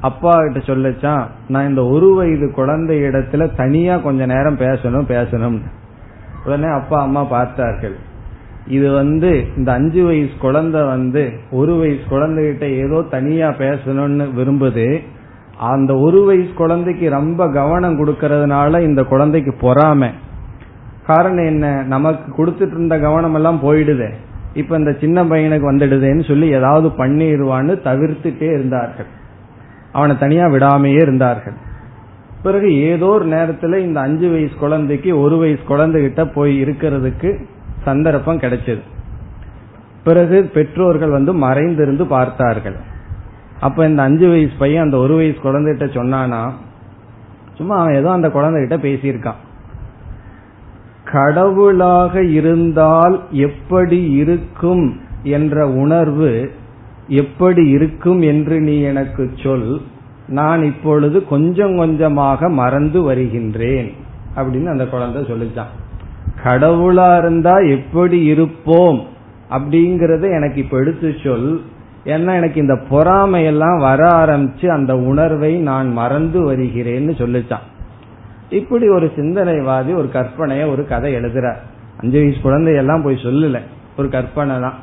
அப்பா கிட்ட சொல்லச்சான் நான் இந்த ஒரு வயது குழந்தை இடத்துல தனியா கொஞ்ச நேரம் பேசணும் பேசணும் உடனே அப்பா அம்மா பார்த்தார்கள். இது வந்து இந்த அஞ்சு வயசு குழந்தை வந்து ஒரு வயசு குழந்தைகிட்ட ஏதோ தனியா பேசணும்னு விரும்புது. அந்த ஒரு வயசு குழந்தைக்கு ரொம்ப கவனம் கொடுக்கறதுனால இந்த குழந்தைக்கு பொறாம. காரணம் என்ன? நமக்கு கொடுத்துட்டு இருந்த கவனம் எல்லாம் போயிடுது. இப்ப இந்த சின்ன பையனுக்கு வந்துடுதேன்னு சொல்லி ஏதாவது பண்ணிடுவான்னு தவிர்த்துட்டே இருந்தார்கள். அவனை தனியா விடாமையே இருந்தார்கள். பிறகு ஏதோ ஒரு நேரத்துல இந்த அஞ்சு வயசு குழந்தைக்கு ஒரு வயசு குழந்தைகிட்ட போய் இருக்கிறதுக்கு சந்தர்ப்பம் கிடைச்சது. பிறகு பெற்றோர்கள் வந்து மறைந்திருந்து பார்த்தார்கள். அப்ப இந்த அஞ்சு வயசு பையன் அந்த ஒரு வயசு குழந்தைகிட்ட சொன்னானா சும்மா அவன் ஏதோ அந்த குழந்தைகிட்ட பேசியிருக்கான். கடவுளாக இருந்தால் எப்படி இருக்கும் என்ற உணர்வு எப்படி இருக்கும் என்று நீ எனக்கு சொல். நான் இப்பொழுது கொஞ்சம் கொஞ்சமாக மறந்து வருகின்றேன். அப்படின்னு அந்த குழந்தை சொல்லிச்சான். கடவுளா இருந்தா எப்படி இருப்போம்? அப்படிங்கறத எனக்கு இப்ப எடுத்து சொல். ஏன்னா எனக்கு இந்த பொறாமையெல்லாம் வர ஆரம்பிச்சு அந்த உணர்வை நான் மறந்து வருகிறேன்னு சொல்லிச்சான். இப்படி ஒரு சிந்தனைவாதி ஒரு கற்பனைய ஒரு கதை எழுதுறார். அஞ்சு வயசு குழந்தையெல்லாம் போய் சொல்லல. ஒரு கற்பனை தான்.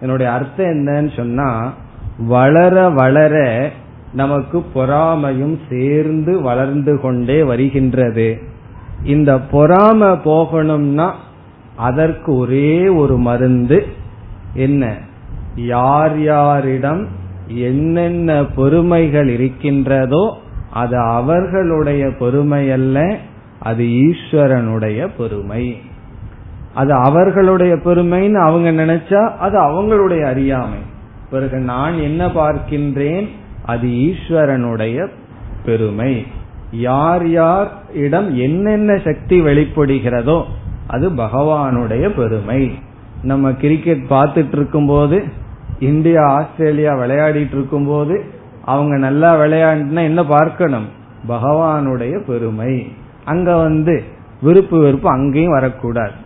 என்னுடைய அர்த்தம் என்னன்னு சொன்னா வளர வளர நமக்கு பொறாமையும் சேர்ந்து வளர்ந்து கொண்டே வருகின்றது. இந்த பொறாம போகணும்னா அதற்கு ஒரே ஒரு மருந்து என்ன? யார் யாரிடம் என்னென்ன பெருமைகள் இருக்கின்றதோ அது அவர்களுடைய பெருமை அல்ல அது ஈஸ்வரனுடைய பெருமை. அது அவர்களுடைய பெருமைன்னு அவங்க நினைச்சா அது அவங்களுடைய அறியாமை. பிறகு நான் என்ன பார்க்கின்றேன்? அது ஈஸ்வரனுடைய பெருமை. யார் யார் இடம் என்னென்ன சக்தி வெளிப்படுகிறதோ அது பகவானுடைய பெருமை. நம்ம கிரிக்கெட் பார்த்துட்டு இருக்கும் போது இந்தியா ஆஸ்திரேலியா விளையாடிட்டு இருக்கும் போது அவங்க நல்லா விளையாண்டுனா என்ன பார்க்கணும்? பகவானுடைய பெருமை. அங்க வந்து விருப்பு வெறுப்பு அங்கேயும் வரக்கூடாது.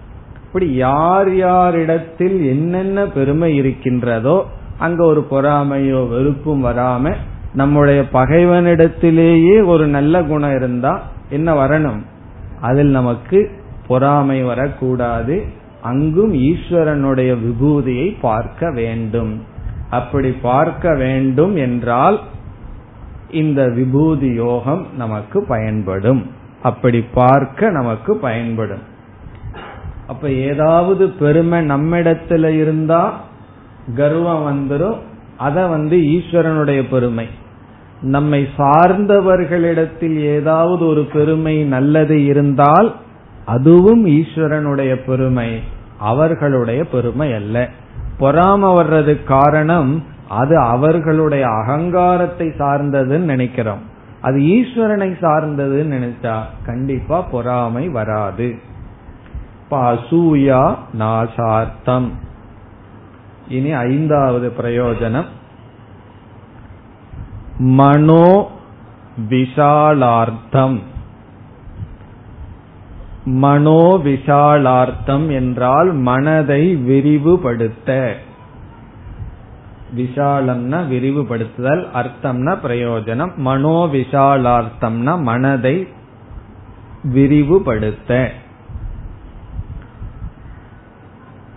இப்படி யார் யாரிடத்தில் என்னென்ன பெருமை இருக்கின்றதோ அங்க ஒரு பொறாமையோ வெறுப்பும் வராம நம்முடைய பகைவனிடத்திலேயே ஒரு நல்ல குணம் இருந்தா என்ன வரணும்? அதில் நமக்கு பொறாமை வரக்கூடாது. அங்கும் ஈஸ்வரனுடைய விபூதியை பார்க்க வேண்டும். அப்படி பார்க்க வேண்டும் என்றால் இந்த விபூதி யோகம் நமக்கு பயன்படும். அப்படி பார்க்க நமக்கு பயன்படும். அப்ப ஏதாவது பெருமை நம்மிடத்துல இருந்தா கர்வம் வந்துடும் அத வந்து ஈஸ்வரனுடைய பெருமை. நம்மை சார்ந்தவர்களிடத்தில் ஏதாவது ஒரு பெருமை நல்லது இருந்தால் அதுவும் ஈஸ்வரனுடைய பெருமை அவர்களுடைய பெருமை அல்ல. பொறாம வர்றதுக்கு காரணம் அது அவர்களுடைய அகங்காரத்தை சார்ந்ததுன்னு நினைக்கிறோம். அது ஈஸ்வரனை சார்ந்ததுன்னு நினைச்சா கண்டிப்பா பொறாமை வராது. அசூயா நாசார்த்தம். இனி ஐந்தாவது பிரயோஜனம். மனோ விஷாலார்த்தம். மனோ விஷாலார்த்தம் என்றால் மனதை விரிவுபடுத்த. விஷாலம்னா விரிவுபடுத்துதல் அர்த்தம்னா பிரயோஜனம். மனோ விஷாலார்த்தம்னா மனதை விரிவுபடுத்த.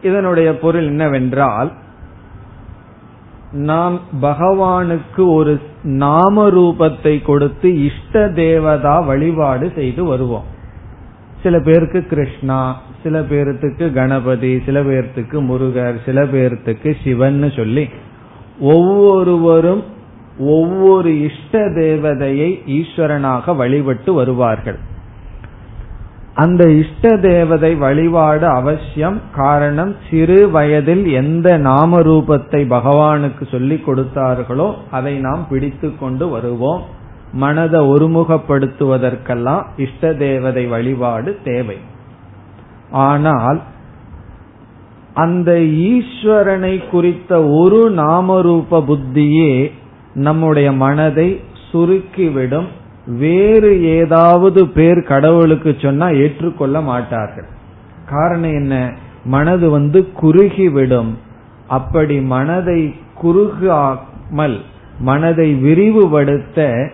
இதனுடைய பொருள் என்னவென்றால் நாம் பகவானுக்கு ஒரு நாம ரூபத்தை கொடுத்து இஷ்ட தேவதா வழிபாடு செய்து வருவோம். சில பேருக்கு கிருஷ்ணா சில பேர்த்துக்கு கணபதி சில பேர்த்துக்கு முருகர் சில பேர்த்துக்கு சிவன் சொல்லி ஒவ்வொருவரும் ஒவ்வொரு இஷ்ட தேவதையை ஈஸ்வரனாக வழிபட்டு வருவார்கள். அந்த இஷ்ட தேவதை வழிபாடு அவசியம். காரணம் சிறு வயதில் எந்த நாம ரூபத்தை பகவானுக்கு சொல்லிக் கொடுத்தார்களோ அதை நாம் பிடித்து கொண்டு வருவோம். மனதை ஒருமுகப்படுத்துவதற்கெல்லாம் இஷ்ட தேவதை வழிபாடு தேவை. ஆனால் அந்த ஈஸ்வரனை குறித்த ஒரு நாமரூப புத்தியே நம்முடைய மனதை சுருக்கிவிடும். வேறு ஏதாவது பேர் கடவுளுக்கு சொன்னா ஏற்றுக்கொள்ள மாட்டார்கள். காரணம் என்ன? மனது வந்து குறுகிவிடும். அப்படி மனதை குறுகாமல் மனதை விரிவுபடுத்த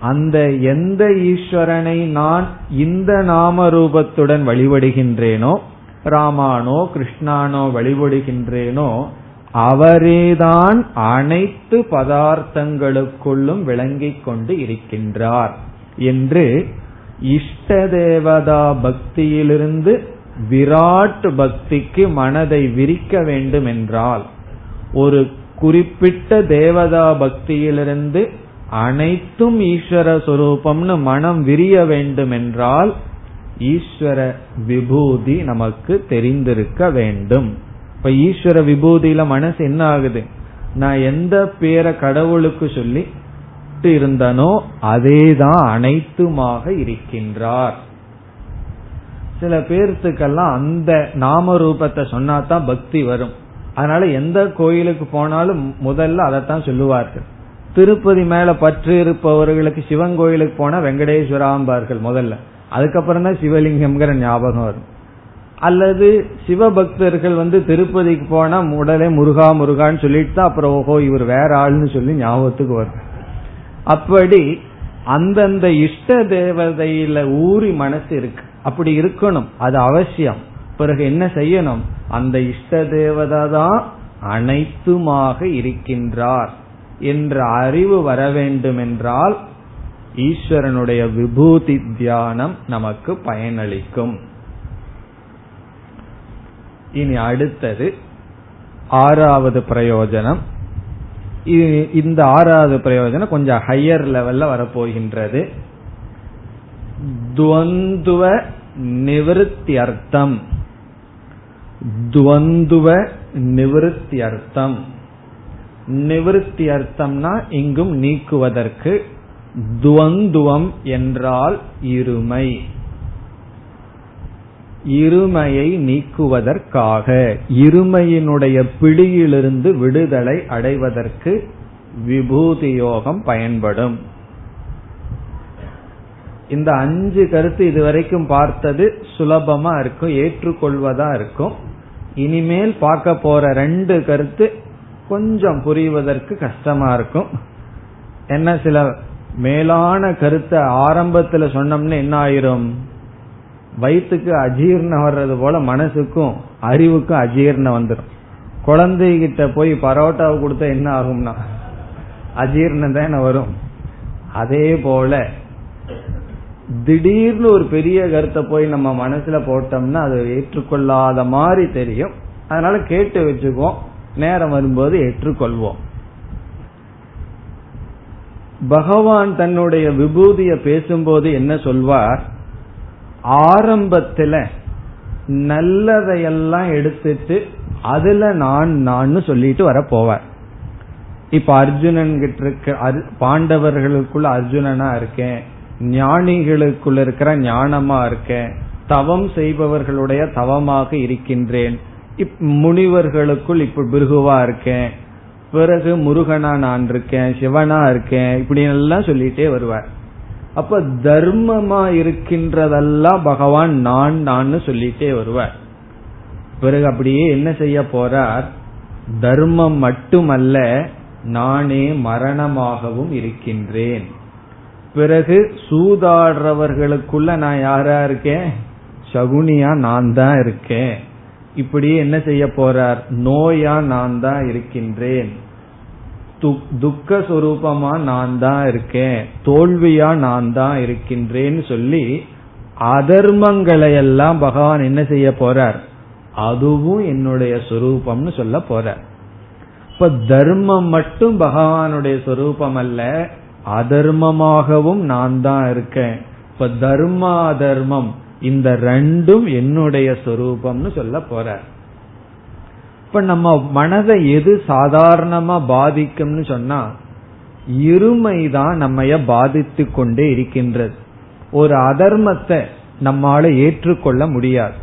அந்த எந்த ஈஸ்வரனை நான் இந்த நாம ரூபத்துடன் வழிபடுகின்றேனோ ராமானோ கிருஷ்ணானோ வழிபடுகின்றேனோ அவரேதான் அனைத்து பதார்த்தங்களுக்குள்ளும் விளங்கிக் கொண்டு இருக்கின்றார் என்று இஷ்ட தேவதா பக்தியிலிருந்து விராட் பக்திக்கு மனதை விரிக்க வேண்டும் என்றால் ஒரு குறிப்பிட்ட தேவதா பக்தியிலிருந்து அனைத்தும் ஈஸ்வர சுரூபம்னு மனம் விரிய வேண்டும் என்றால் ஈஸ்வர விபூதி நமக்கு தெரிந்திருக்க வேண்டும். இப்ப ஈஸ்வர விபூதியில மனசு என்ன ஆகுது? நான் எந்த பேரை கடவுளுக்கு சொல்லி இருந்தனோ அதேதான் அனைத்துமாக இருக்கின்றார். சில பேர்த்துக்கெல்லாம் அந்த நாம ரூபத்தை சொன்னா தான் பக்தி வரும். அதனால எந்த கோயிலுக்கு போனாலும் முதல்ல அதைத்தான் சொல்லுவார்கள். திருப்பதி மேல பற்று இருப்பவர்களுக்கு சிவன் கோயிலுக்கு போனா வெங்கடேஸ்வராம்பார்கள் முதல்ல. அதுக்கப்புறம் தான் சிவலிங்கம்ங்கிற ஞாபகம் வரும். அல்லது சிவபக்தர்கள் வந்து திருப்பதிக்கு போனா உடனே முருகா முருகான்னு சொல்லிட்டு தான் அப்புறம் ஓஹோ இவர் வேற ஆள்னு சொல்லி ஞாபகத்துக்கு வரும் அப்படி அந்தந்த இஷ்ட தேவதையில ஊறி மனசு இருக்கு. அப்படி இருக்கணும். அது அவசியம். பிறகு என்ன செய்யணும்? அந்த இஷ்ட தேவதா தான் அனைத்துமாக இருக்கின்றார் என்ற அறிவு வர வேண்டும் என்றால் ஈஸ்வரனுடைய விபூதி தியானம் நமக்கு பயனளிக்கும். இனி அடுத்தது ஆறாவது பிரயோஜனம். இந்த ஆறாவது பிரயோஜனம் கொஞ்சம் ஹையர் லெவல்ல வரப்போகின்றது. துவந்துவ நிவத்தியர்த்தம் துவந்துவ நிவத்தியர்த்தம் நிவத்தி அர்த்தம்னா இங்கும் நீக்குவதற்கு துவந்துவம் என்றால் இருமை. இருமையை நீக்குவதற்காக இருமையினுடைய பிடியிலிருந்து விடுதலை அடைவதற்கு விபூதி யோகம் பயன்படும். இந்த அஞ்சு கருத்து இதுவரைக்கும் பார்த்தது சுலபமா இருக்கும் ஏற்றுக்கொள்வதா இருக்கும். இனிமேல் பார்க்க போற ரெண்டு கருத்து கொஞ்சம் புரிவதற்கு கஷ்டமா இருக்கும். என்ன சில மேலான கருத்தை ஆரம்பத்துல சொன்னோம்னு என்ன ஆயிரும்? வயிற்றுக்கு அஜீர்ணம் வர்றது போல மனசுக்கும் அறிவுக்கும் அஜீர்ணம் வந்துடும். குழந்தைகிட்ட போய் பரோட்டாவை கொடுத்தா என்ன ஆகும்னா? அஜீர்ணம் தானே வரும். அதே போல திடீர்னு ஒரு பெரிய கருத்தை போய் நம்ம மனசுல போட்டோம்னா அது ஏற்றுக்கொள்ளாத மாதிரி தெரியும். அதனால கேட்டு வச்சுக்குவோம். நேரம் வரும்போது ஏற்றுக்கொள்வோம். பகவான் தன்னுடைய விபூதிய பேசும்போது என்ன சொல்வார்? ஆரம்பத்துல நல்லதையெல்லாம் எடுத்துட்டு அதுல நான் நான் சொல்லிட்டு வர போவார். இப்ப அர்ஜுனன் கிட்ட இருக்க பாண்டவர்களுக்குள்ள அர்ஜுனனா இருக்கேன் ஞானிகளுக்குள்ள இருக்கிற ஞானமா இருக்கேன் தவம் செய்பவர்களுடைய தவமாக இருக்கின்றேன் இப் முனிவர்களுக்குள் இப்ப பிருகுவா இருக்கேன் பிறகு முருகனா நான் இருக்கேன் சிவனா இருக்கேன் இப்படி எல்லாம் சொல்லிட்டே வருவார். அப்ப தர்மமா இருக்கின்றதெல்லாம் பகவான் நான் நான் சொல்லிட்டே வருவார். பிறகு அப்படியே என்ன செய்ய போறார்? தர்மம் மட்டுமல்ல நானே மரணமாகவும் இருக்கின்றேன். பிறகு சூதாடுறவர்களுக்குள்ள நான் யாரா இருக்கேன்? சகுனியா நான் தான் இருக்கேன். இப்படியே என்ன செய்ய போறார்? நோயா நான் தான் இருக்கின்றேன். துக்க சொரூபமா நான் தான் இருக்கேன் தோல்வியா நான் தான் இருக்கின்றேன்னு சொல்லி அதர்மங்களை எல்லாம் பகவான் என்ன செய்ய போறார்? அதுவும் என்னுடைய சொரூபம்னு சொல்ல போறார். இப்ப தர்மம் மட்டும் பகவானுடைய சொரூபம் அல்ல அதர்மமாகவும் நான் தான் இருக்கேன். இப்ப தர்மா அதர்மம் இந்த ரெண்டும் என்னுடைய சொரூபம்னு சொல்ல போற இப்ப நம்ம மனதை எது சாதாரணமா பாதிக்கும்னு சொன்னா இருமை தான் நம்மைய பாதித்து கொண்டே இருக்கின்றது. ஒரு அதர்மத்தை நம்மால ஏற்றுக்கொள்ள முடியாது.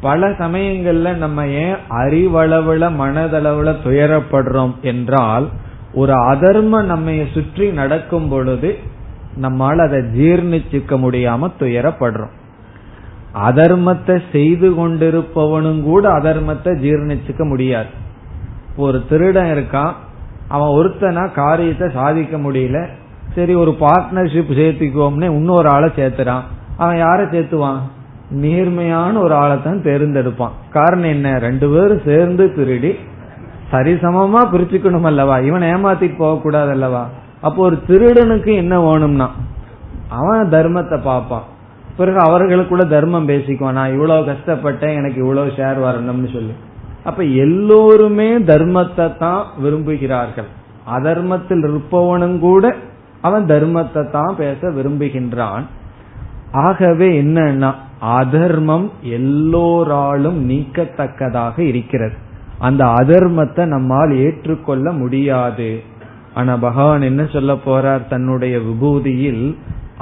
பல சமயங்கள்ல நம்ம ஏன் அறிவளவுல மனதளவுல துயரப்படுறோம் என்றால் ஒரு அதர்ம நம்ம சுற்றி நடக்கும் பொழுது நம்மால் அதை ஜீர்ணிச்சுக்க முடியாம துயரப்படுறோம். அதர்மத்தை செய்து கொண்டிருப்பவனும் கூட அதர்மத்தை ஜீர்ணிச்சுக்க முடியாது. ஒரு திருடன் இருக்கான் அவன் ஒருத்தனா காரியத்தை சாதிக்க முடியல சரி ஒரு பார்ட்னர்ஷிப் சேர்த்துக்குவோம்னு இன்னொரு ஆளை சேர்த்துறான். அவன் யாரை சேர்த்துவான்? நேர்மையான ஒரு ஆளை தான் தேர்ந்தெடுப்பான். காரணம் என்ன? ரெண்டு பேரும் சேர்ந்து திருடி சரிசமமா பிரிச்சுக்கணும் அல்லவா? இவன் ஏமாத்திட்டு போக கூடாது அல்லவா? அப்போ ஒரு திருடனுக்கு என்ன வேணும்னா அவன் தர்மத்தை பார்ப்பான். பிறகு அவர்களுக்குள்ள தர்மம் பேசிக்குவான் நான் இவ்வளவு கஷ்டப்பட்டேன் எனக்கு இவ்வளவு ஷேர் வரணும்னு சொல்லி. அப்ப எல்லோருமே தர்மத்தை தான் விரும்புகிறார்கள். அதர்மத்தில் இருப்பவனும் கூட அவன் தர்மத்தை தான் பேச விரும்புகின்றான். ஆகவே என்னன்னா அதர்மம் எல்லோராலும் நீக்கத்தக்கதாக இருக்கிறது. அந்த அதர்மத்தை நம்மால் ஏற்றுக்கொள்ள முடியாது. ஆனா பகவான் என்ன சொல்ல போறார்? தன்னுடைய விபூதியில்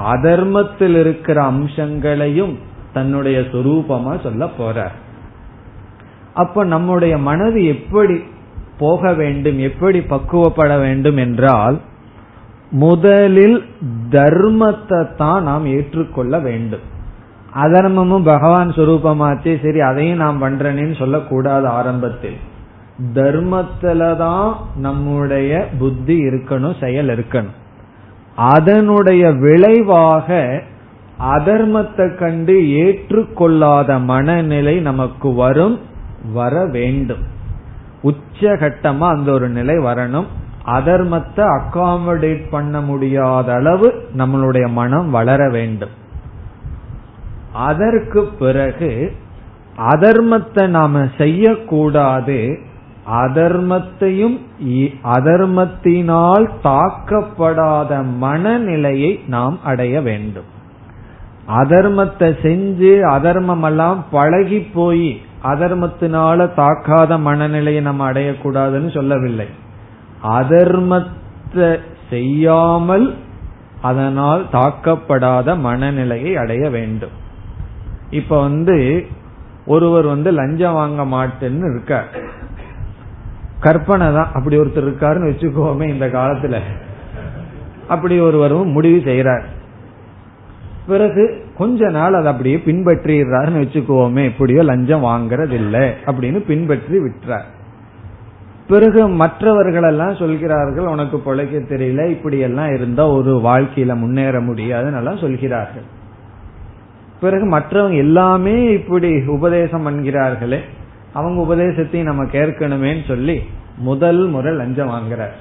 அதர்மத்தில் இருக்கிற அம்சங்களையும் தன்னுடைய சொரூபமா சொல்ல போறார். அப்ப நம்முடைய மனது எப்படி போக வேண்டும் எப்படி பக்குவப்பட வேண்டும் என்றால் முதலில் தர்மத்தை தான் நாம் ஏற்றுக்கொள்ள வேண்டும். அதர்மமும் பகவான் சுரூபமாச்சு சரி அதையும் நாம் பண்றேன்னு சொல்லக்கூடாது ஆரம்பத்தில். தர்மத்துலதான் நம்முடைய புத்தி இருக்கணும் செயல் இருக்கணும். அதனுடைய விளைவாக அதர்மத்தை கண்டு ஏற்றுக்கொள்ளாத மனநிலை நமக்கு வரும் வர வேண்டும். உச்சகட்டமா அந்த ஒரு நிலை வரணும். அதர்மத்தை அகாமடேட் பண்ண முடியாத அளவு நம்மளுடைய மனம் வளர வேண்டும். அதற்கு பிறகு அதர்மத்தை நாம செய்யக்கூடாது அதர்மத்தையும் அதர்மத்தினால் தாக்கப்படாத மனநிலையை நாம் அடைய வேண்டும். அதர்மத்தை செஞ்சு அதர்மம் எல்லாம் பழகி போய் அதர்மத்தினால தாக்காத மனநிலையை நம்ம அடையக்கூடாதுன்னு சொல்லவில்லை. அதர்மத்தை செய்யாமல் அதனால் தாக்கப்படாத மனநிலையை அடைய வேண்டும். இப்ப வந்து ஒருவர் வந்து லஞ்சம் வாங்க மாட்டேன்னு இருக்கார். கற்பனை தான் அப்படி ஒருத்தர் இருக்காருன்னு வச்சுக்கோமே இந்த காலத்துல. அப்படி ஒருவரும் முடிவு செய்யறார் பிறகு கொஞ்ச நாள் அதை அப்படியே பின்பற்றிடுறாருன்னு வச்சுக்குவோமே இப்படியோ லஞ்சம் வாங்கறது இல்லை அப்படின்னு பின்பற்றி விட்டுறார். பிறகு மற்றவர்கள் எல்லாம் சொல்கிறார்கள் உனக்கு பிழைக்க தெரியல இப்படி எல்லாம் இருந்தா ஒரு வாழ்க்கையில முன்னேற முடியாதுன்னு சொல்கிறார்கள். பிறகு மற்றவங்க எல்லாமே இப்படி உபதேசம் பண்கிறார்களே அவங்க உபதேசத்தையும் நம்ம கேட்கணுமேன்னு சொல்லி முதல் முறை லஞ்சம் வாங்குறார்.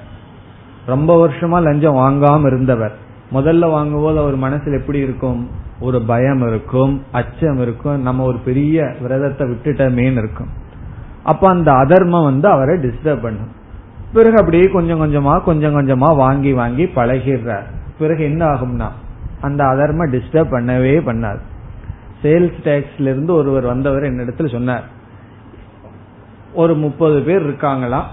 ரொம்ப வருஷமா லஞ்சம் வாங்காம இருந்தவர். முதல்ல வாங்கும்போது அவர் மனசுல எப்படி இருக்கும்? ஒரு பயம் இருக்கும் அச்சம் இருக்கும் நம்ம ஒரு பெரிய விரதத்தை விட்டுட்டமேன்னு இருக்கும். அப்ப அந்த அதர்மம் வந்து அவரை டிஸ்டர்ப் பண்ணும். பிறகு அப்படியே கொஞ்சம் கொஞ்சமா கொஞ்சம் கொஞ்சமா வாங்கி வாங்கி பழகிடுறார். பிறகு என்ன ஆகும்னா அந்த அதர்ம டிஸ்டர்ப் பண்ணவே பண்ணாது. சேல்ஸ் டேக்ஸ்ல இருந்து ஒருவர் வந்தவர் என்னிடத்துல சொன்னார். ஒரு முப்பது பேர் இருக்காங்களாம்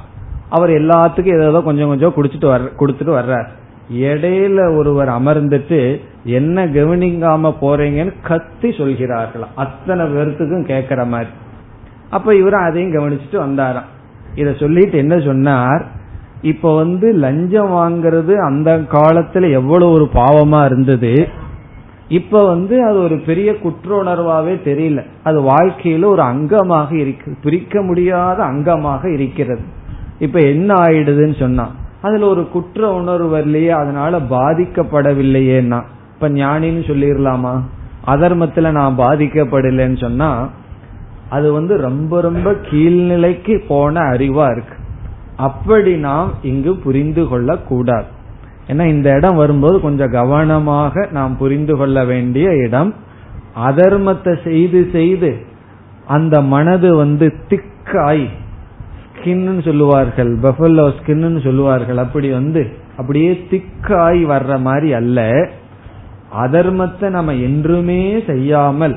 அவர் எல்லாத்துக்கும் ஏதோ கொஞ்சம் கொஞ்சம் குடிச்சிட்டு வர்ற கொடுத்துட்டு வர்றார். இடையில ஒருவர் அமர்ந்துட்டு என்ன கவனிக்காம போறீங்கன்னு கத்தி சொல்கிறார்களாம் அத்தனை பேர்த்துக்கும் கேட்கிற மாதிரி. அப்ப இவரும் அதையும் கவனிச்சுட்டு வந்தாராம். இத சொல்லிட்டு என்ன சொன்னார்? இப்ப வந்து லஞ்சம் வாங்குறது அந்த காலத்துல எவ்வளவு ஒரு பாவமா இருந்தது. இப்ப வந்து அது ஒரு பெரிய குற்ற உணர்வாவே தெரியல. அது வாழ்க்கையில ஒரு அங்கமாக இருக்கு. பிரிக்க முடியாத அங்கமாக இருக்கிறது. இப்ப என்ன ஆயிடுதுன்னு சொன்னா அதுல ஒரு குற்ற உணர்வு வரலையே அதனால பாதிக்கப்படவில்லையேன்னா இப்ப ஞானின்னு சொல்லிடலாமா அதர்மத்துல நான் பாதிக்கப்படலைன்னு சொன்னா அது வந்து ரொம்ப ரொம்ப கீழ்நிலைக்கு போன அறிவா இருக்கு. அப்படி நாம் இங்கு புரிந்து கொள்ள கூடாது ஏன்னா இந்த இடம் வரும்போது கொஞ்சம் கவனமாக நாம் புரிந்து கொள்ள வேண்டிய இடம். அதர்மத்தை செய்து செய்து அந்த மனது வந்து திக்காய். ஸ்கின்னு சொல்லுவார்கள். பஃபல்லோ ஸ்கின்னு சொல்லுவார்கள். அப்படி வந்து அப்படியே திக்காய் வர்ற மாதிரி அல்ல. அதர்மத்தை நம்ம என்றுமே செய்யாமல்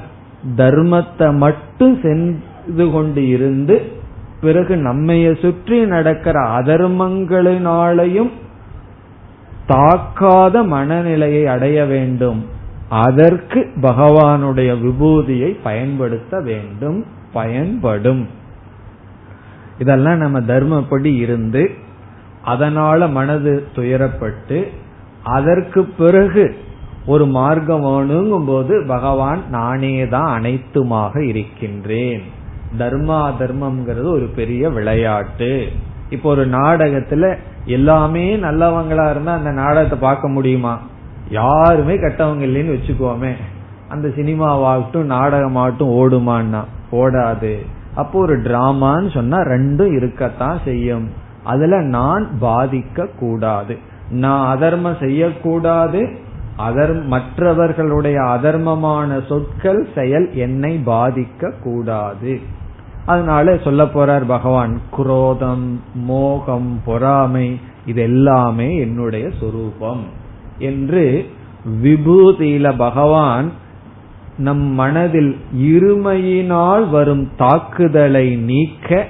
தர்மத்தை மட்டும் சென்று கொண்டு இருந்து பிறகு நம்மைய சுற்றி நடக்கிற அதர்மங்களினாலையும் தாக்காத மனநிலையை அடைய வேண்டும். அதற்கு பகவானுடைய விபூதியை பயன்படுத்த வேண்டும் பயன்படும். இதெல்லாம் நம்ம தர்மப்படி இருந்து அதனால மனது துயரப்பட்டு அதற்கு பிறகு ஒரு மார்க்கம் வேணுங்கும் போது பகவான் நானே தான் அனைத்துமாக இருக்கின்றேன். தர்மா தர்மம்ங்கிறது ஒரு பெரிய விளையாட்டு. இப்போ ஒரு நாடகத்துல எல்லாமே நல்லவங்களா இருந்தா அந்த நாடகத்தை பார்க்க முடியுமா? யாருமே கெட்டவங்க இல்லைன்னு வச்சுக்கோமே. அந்த சினிமாவாகட்டும் நாடகமாகட்டும் ஓடுமான்னா? ஓடாது. அப்போ ஒரு டிராமான்னு சொன்னா ரெண்டும் இருக்கத்தான் செய்யும். அதுல நான் பாதிக்க கூடாது நான் அதர்மம் செய்யக்கூடாது. அதர் மற்றவர்களுடைய அதர்மமான சொற்கள் செயல் என்னை பாதிக்க கூடாது அதனால சொல்ல போறார் பகவான் குரோதம் மோகம் பொறாமை இது எல்லாமே என்னுடைய சொரூபம் என்று விபூதியில பகவான் நம் மனதில் இருமையினால் வரும் தாக்குதலை நீக்க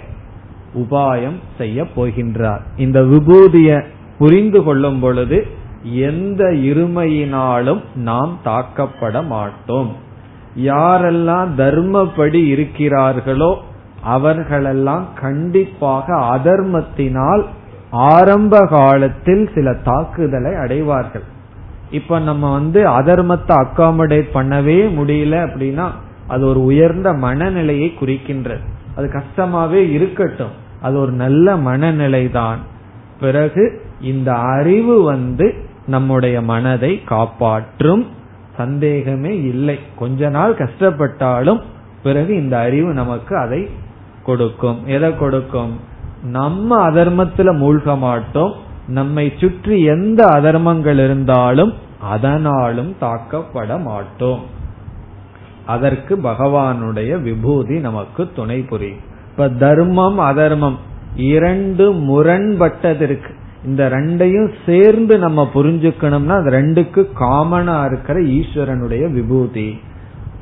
உபாயம் செய்ய போகின்றார். இந்த விபூதிய புரிந்து கொள்ளும் பொழுது எந்த இருமையினாலும் நாம் தாக்கப்பட மாட்டோம். யாரெல்லாம் தர்மப்படி இருக்கிறார்களோ அவர்களெல்லாம் கண்டிப்பாக அதர்மத்தினால் ஆரம்ப காலத்தில் சில தாக்குதலை அடைவார்கள். இப்ப நம்ம வந்து அதர்மத்தை அக்காமடேட் பண்ணவே முடியல அப்படின்னா அது ஒரு உயர்ந்த மனநிலையை குறிக்கின்றது. அது கஷ்டமாவே இருக்கட்டும். அது ஒரு நல்ல மனநிலை தான் பிறகு இந்த அறிவு வந்து நம்முடைய மனதை காப்பாற்றும் சந்தேகமே இல்லை. கொஞ்ச நாள் கஷ்டப்பட்டாலும் பிறகு இந்த அறிவு நமக்கு அதை கொடுக்கும். எதை கொடுக்கும்? நம்ம அதர்மத்துல மூழ்க மாட்டோம். நம்மை சுற்றி எந்த அதர்மங்கள் இருந்தாலும் அதனாலும் தாக்கப்பட மாட்டோம். அதற்கு பகவானுடைய விபூதி நமக்கு துணை புரியும். இப்ப தர்மம் அதர்மம் இரண்டு முரண்பட்டதற்கு இந்த ரெண்டையும் சேர்ந்து நம்ம புரிஞ்சுக்கணும்னா அது ரெண்டுக்கு காமனா இருக்கிற ஈஸ்வரனுடைய விபூதி.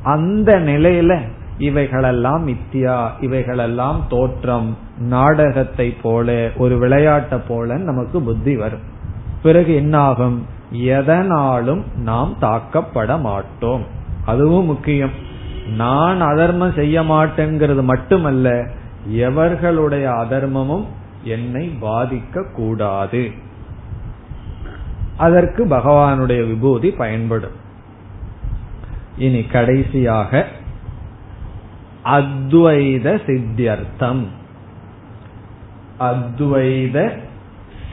அந்த நிலையில இவைகளெல்லாம் மித்தியா இவைகளெல்லாம் தோற்றம். நாடகத்தை போல ஒரு விளையாட்டை போல நமக்கு புத்தி வரும். பிறகு என்னாகும்? எதனாலும் நாம் தாக்கப்பட மாட்டோம். அதுவும் முக்கியம். நான் அதர்மம் செய்ய மாட்டேங்கிறது மட்டுமல்ல எவர்களுடைய அதர்மமும் என்னை பாதிக்க கூடாது. அதற்கு பகவானுடைய விபூதி பயன்படும். இனி கடைசியாக அத்வைத சித்தியர்த்தம். அத்வைத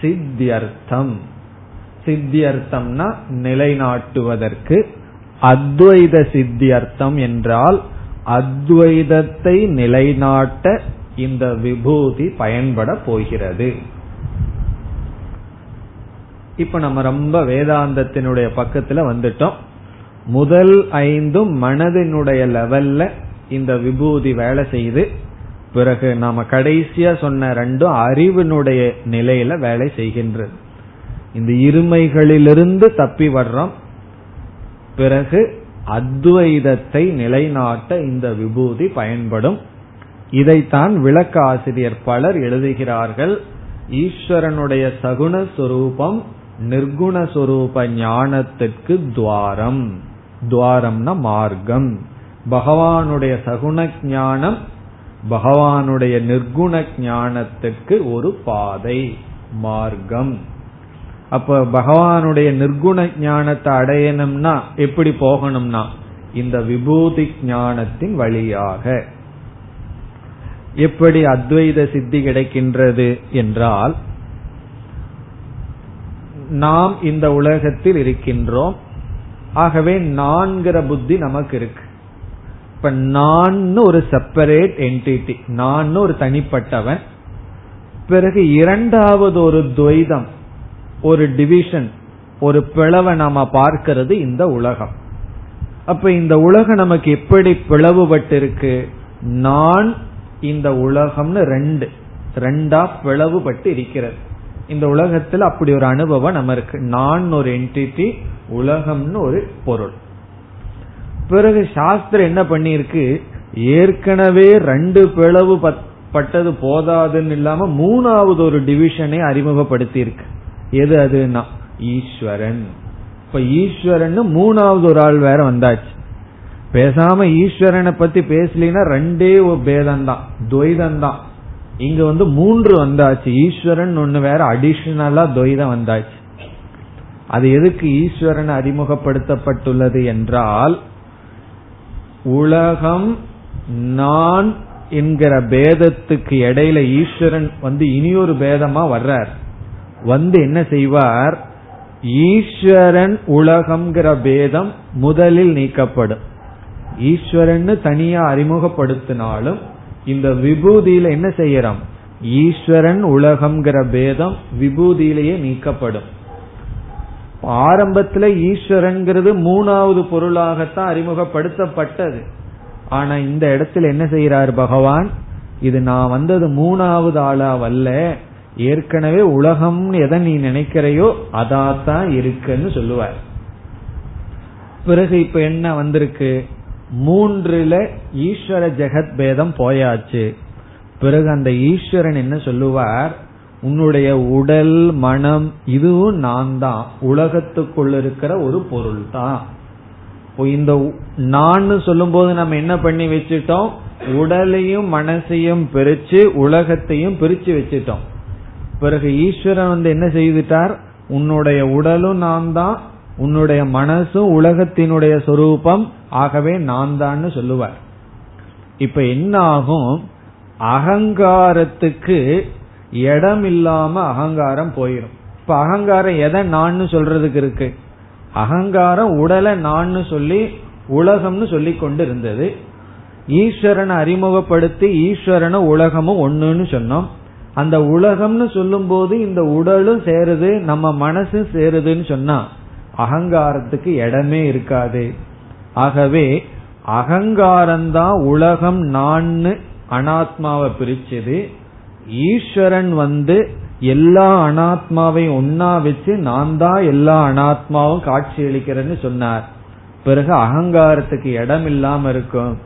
சித்தியர்த்தம். சித்தியர்த்தம்னா நிலைநாட்டுவதற்கு. அத்வைத சித்தியர்த்தம் என்றால் அத்வைதத்தை நிலைநாட்ட இந்த விபூதி பயன்பட போகிறது. இப்ப நம்ம ரொம்ப வேதாந்தத்தினுடைய பக்கத்துல வந்துட்டோம். முதல் ஐந்தும் மனதினுடைய லெவல்ல இந்த விபூதி வேலை செய்து பிறகு நாம கடைசியா சொன்ன ரெண்டும் அறிவினுடைய நிலையில வேலை செய்கின்றது. இந்த இருமைகளிலிருந்து தப்பி வர்றோம். பிறகு அத்வைதத்தை நிலைநாட்ட இந்த விபூதி பயன்படும். இதைத்தான் விளக்க ஆசிரியர் பலர் எழுதுகிறார்கள். ஈஸ்வரனுடைய சகுண சொரூபம் நிர்குணஸ்வரூப ஞானத்திற்கு துவாரம். துவாரம்னா மார்க்கம். பகவானுடைய சகுண ஞானம் பகவானுடைய நிர்குண ஞானத்துக்கு ஒரு பாதை மார்க்கம். அப்ப பகவானுடைய நிர்குண ஞானத்தை அடையணும்னா எப்படி போகணும்னா இந்த விபூதி ஞானத்தின் வழியாக. எப்படி அத்வைத சித்தி கிடைக்கின்றது என்றால் நாம் இந்த உலகத்தில் இருக்கின்றோம் ஆகவே நான்கிற புத்தி நமக்கு இருக்கு. இப்ப நான் ஒரு செப்பரேட் என்டிட்டி நான் ஒரு தனிப்பட்டவன். பிறகு இரண்டாவது ஒரு துவைதம் ஒரு டிவிஷன் ஒரு பிளவை நாம பார்க்கிறது இந்த உலகம். அப்ப இந்த உலகம் நமக்கு எப்படி பிளவுபட்டிருக்கு? நான் இந்த உலகம்னு ரெண்டு ரெண்டா பிளவுபட்டு இருக்கிறது. இந்த உலகத்தில் அப்படி ஒரு அனுபவம் நம்ம இருக்கு நான் ஒரு என்டிட்டி உலகம்னு ஒரு பொருள். பிறகு சாஸ்திரம் என்ன பண்ணிருக்கு ஏற்கனவே ரெண்டு பிளவு பட்டது போதாதுன்னு இல்லாம மூணாவது ஒரு டிவிஷனை அறிமுகப்படுத்தி இருக்கு எது அதுனா ஈஸ்வரன். இப்ப ஈஸ்வரன் மூணாவது ஒரு ஆள் வேற வந்தாச்சு. பேசாம ஈஸ்வரனை பத்தி பேசலினா ரெண்டே ஒரு பேதம் தான் துவைதம் தான் இங்க வந்து மூன்று வந்தாச்சு. ஈஸ்வரன் ஒண்ணு வேற அடிஷனலா துவைதம் வந்தாச்சு. அது எதுக்கு ஈஸ்வரன் அறிமுகப்படுத்தப்பட்டுள்ளது என்றால் உலகம் நான் என்கிற பேதத்துக்கு இடையில ஈஸ்வரன் வந்து இனியொரு பேதமா வர்றார். வந்து என்ன செய்வார்? ஈஸ்வரன் உலகம்ங்கிற பேதம் முதலில் நீக்கப்படும். ஈஸ்வரன் தனியா அறிமுகப்படுத்தினாலும் இந்த விபூதியில என்ன செய்யறோம்? ஈஸ்வரன் உலகம்ங்கிற பேதம் விபூதியிலேயே நீக்கப்படும். ஆரம்பத்துல ஈஸ்வரன்கிறது மூணாவது பொருளாகத்தான் அறிமுகப்படுத்தப்பட்டது. ஆனா இந்த இடத்துல என்ன செய்யறார் பகவான்? இது நான் வந்தது மூணாவது ஆளா வல்ல ஏற்கனவே உலகம்னு எதை நீ நினைக்கிறையோ அதாத்தான் இருக்குன்னு சொல்லுவார். பிறகு இப்ப என்ன வந்திருக்கு? மூன்றுல ஈஸ்வர ஜெகத் பேதம் போயாச்சு. பிறகு அந்த ஈஸ்வரன் என்ன சொல்லுவார்? உன்னுடைய உடல் மனம் இதுவும் நான் தான் உலகத்துக்குள் இருக்கிற ஒரு பொருள் தான் இந்த நான் சொல்லும் போது நம்ம என்ன பண்ணி வச்சுட்டோம்? உடலையும் மனசையும் பிரிச்சு உலகத்தையும் பிரிச்சு வச்சுட்டோம். பிறகு ஈஸ்வரன் வந்து என்ன செய்துட்டார்? உன்னுடைய உடலும் நான் தான் உன்னுடைய மனசும் உலகத்தினுடைய சொரூபம் ஆகவே நான் தான் சொல்லுவார். இப்ப என்ன ஆகும் அகங்காரத்துக்கு இடம் இல்லாம அகங்காரம் போயிடும் இப்ப அகங்காரம் எதை நான் சொல்றதுக்கு இருக்கு? அகங்காரம் உடலை நான் சொல்லி உலகம்னு சொல்லி கொண்டு இருந்தது ஈஸ்வரனை அறிமுகப்படுத்தி ஈஸ்வரனை உலகமும் ஒண்ணுன்னு சொன்னோம். அந்த உலகம்னு சொல்லும் போது இந்த உடலும் சேருது நம்ம மனசும் சேருதுன்னு சொன்னா அகங்காரத்துக்கு இடமே இருக்காது. ஆகவே அகங்காரம்தான் உலகம் நான்னு அனாத்மாவை பிரிச்சது. ஈஸ்வரன் வந்து எல்லா அனாத்மாவையும் ஒன்னா வச்சு நான் தான் எல்லா அனாத்மாவும் காட்சி அளிக்கிறேன்னு சொன்னார். பிறகு அகங்காரத்துக்கு இடம் இல்லாம இருக்கும்.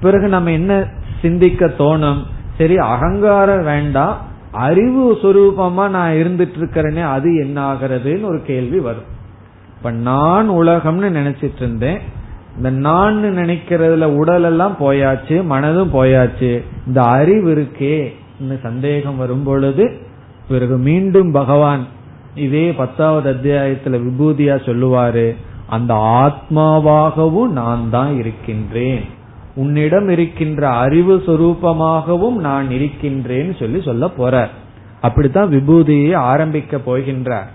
பிறகு நம்ம என்ன சிந்திக்க தோணும்? சரி அகங்காரம் வேண்டாம். அறிவு சுரூபமா நான் இருந்துட்டு இருக்கிறேனே அது என்ன ஆகிறதுன்னு ஒரு கேள்வி வரும். இப்ப நான் உலகம்னு நினைச்சிட்டு இருந்தேன் இந்த நான் நினைக்கிறதுல உடல் எல்லாம் போயாச்சு மனதும் போயாச்சு. இந்த அறிவு இருக்கே. சந்தேகம் வரும் பொழுது பிறகு மீண்டும் பகவான் இதே பத்தாவது அத்தியாயத்துல விபூதியா சொல்லுவாரு அந்த ஆத்மாவாகவும் நான் தான் இருக்கின்றேன். உன்னிடம் இருக்கின்ற அறிவு சொரூபமாகவும் நான் இருக்கின்றேன்னு சொல்லி சொல்ல போற அப்படித்தான் விபூதியை ஆரம்பிக்க போகின்றார்.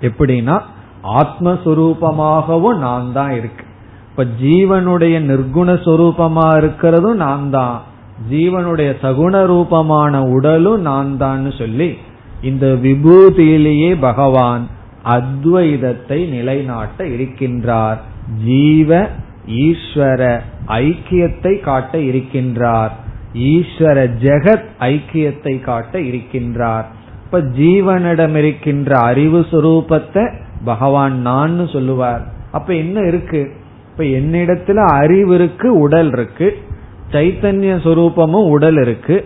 எப்படின்னா ஆத்மஸ்வரூபமாகவும் நான் தான் இருக்கு. இப்ப ஜீவனுடைய நிர்குண சொரூபமா இருக்கிறதும் நான் தான். ஜீவனுடைய சகுண ரூபமான உடலும் நான் தான் சொல்லி இந்த விபூதியிலேயே பகவான் அத்வைதத்தை நிலைநாட்ட இருக்கின்றார். ஜீவ ஈஸ்வர ஐக்கியத்தை காட்ட இருக்கின்றார். ஈஸ்வர ஜெகத் ஐக்கியத்தை காட்ட இருக்கின்றார். இப்ப ஜீவனிடம் இருக்கின்ற அறிவு சுரூபத்தை பகவான் நான் சொல்லுவார். அப்ப என்ன இருக்கு? இப்ப என்னிடத்துல அறிவு இருக்கு உடல் இருக்கு. சைத்தன்ய சொரூபமும் உடல் இருக்கு.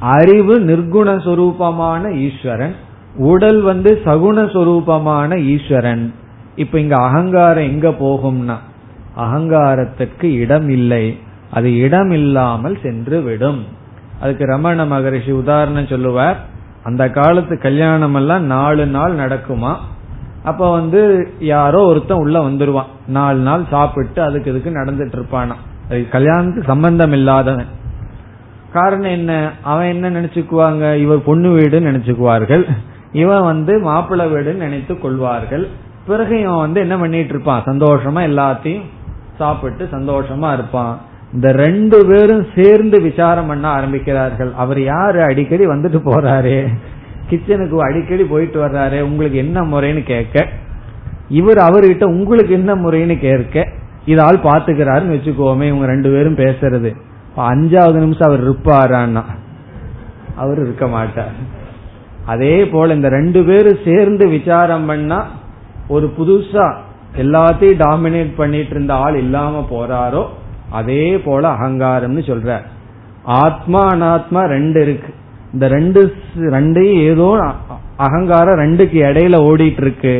அறிவு நிர்குண சொரூபமான ஈஸ்வரன். உடல் வந்து சகுண சொரூபமான ஈஸ்வரன். இப்ப இங்க அகங்காரம் எங்க போகும்னா அகங்காரத்துக்கு இடம் இல்லை. அது இடம் இல்லாமல் சென்று விடும் அதுக்கு ரமண மகரிஷி உதாரணம் சொல்லுவார். அந்த காலத்து கல்யாணம் எல்லாம் நாலு நாள் நடக்குமா? அப்ப வந்து யாரோ ஒருத்தன் உள்ள வந்துருவான். நாலு நாள் சாப்பிட்டு அதுக்கு இதுக்கு நடந்துட்டு இருப்பானா கல்யாணத்துக்கு சம்பந்தம் இல்லாதவன் காரணம் என்ன? அவன் என்ன நினைச்சுக்குவாங்க? இவர் பொண்ணு வீடுன்னு நினைச்சுக்குவார்கள். இவன் வந்து மாப்பிள்ளை வீடுன்னு நினைத்து கொள்வார்கள். பிறகு இவன் வந்து என்ன பண்ணிட்டு இருப்பான்? சந்தோஷமா எல்லாத்தையும் சாப்பிட்டு சந்தோஷமா இருப்பான். இந்த ரெண்டு பேரும் சேர்ந்து விசாரம் பண்ண ஆரம்பிக்கிறார்கள். அவர் யாரு? அடிக்கடி வந்துட்டு போறாரு. கிச்சனுக்கு அடிக்கடி போயிட்டு வர்றாரு. உங்களுக்கு என்ன முறைன்னு கேட்க. இவர் அவர்கிட்ட உங்களுக்கு என்ன முறைன்னு கேட்க. இது ஆள் பாத்துக்கிறாருன்னு வச்சுக்கோமே இவங்க ரெண்டு பேரும் பேசுறது. அஞ்சாவது நிமிஷம் அவர் இருப்பாரான்னா அவர் இருக்க மாட்டார். அதே போல இந்த ரெண்டு பேரும் சேர்ந்து விசாரம் பண்ணா ஒரு புதுசா எல்லாத்தையும் டாமினேட் பண்ணிட்டு இருந்த ஆள் இல்லாம போறாரோ அதே போல அகங்காரம்னு சொல்ற ஆத்மா அனாத்மா ரெண்டு இருக்கு. இந்த ரெண்டு ரெண்டையும் ஏதோ அகங்காரம் ரெண்டுக்கு இடையில ஓடிட்டு இருக்கு.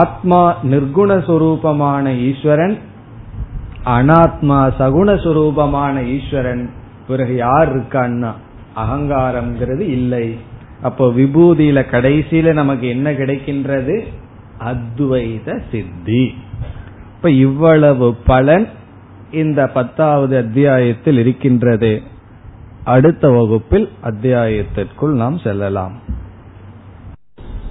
ஆத்மா நிர்குணஸ்ரூபமான ஈஸ்வரன் அனாத்மா சகுண சுரூபமான ஈஸ்வரன் பிறகு யார் இருக்கான்னா? அகங்காரம்ங்கிறது இல்லை. அப்போ விபூதியில கடைசியில நமக்கு என்ன கிடைக்கின்றது? அத்வைத சித்தி. இப்ப இவ்வளவு பலன் இந்த பத்தாவது அத்தியாயத்தில் இருக்கின்றது. அடுத்த வகுப்பில் அத்தியாயத்திற்குள் நாம் செல்லலாம்.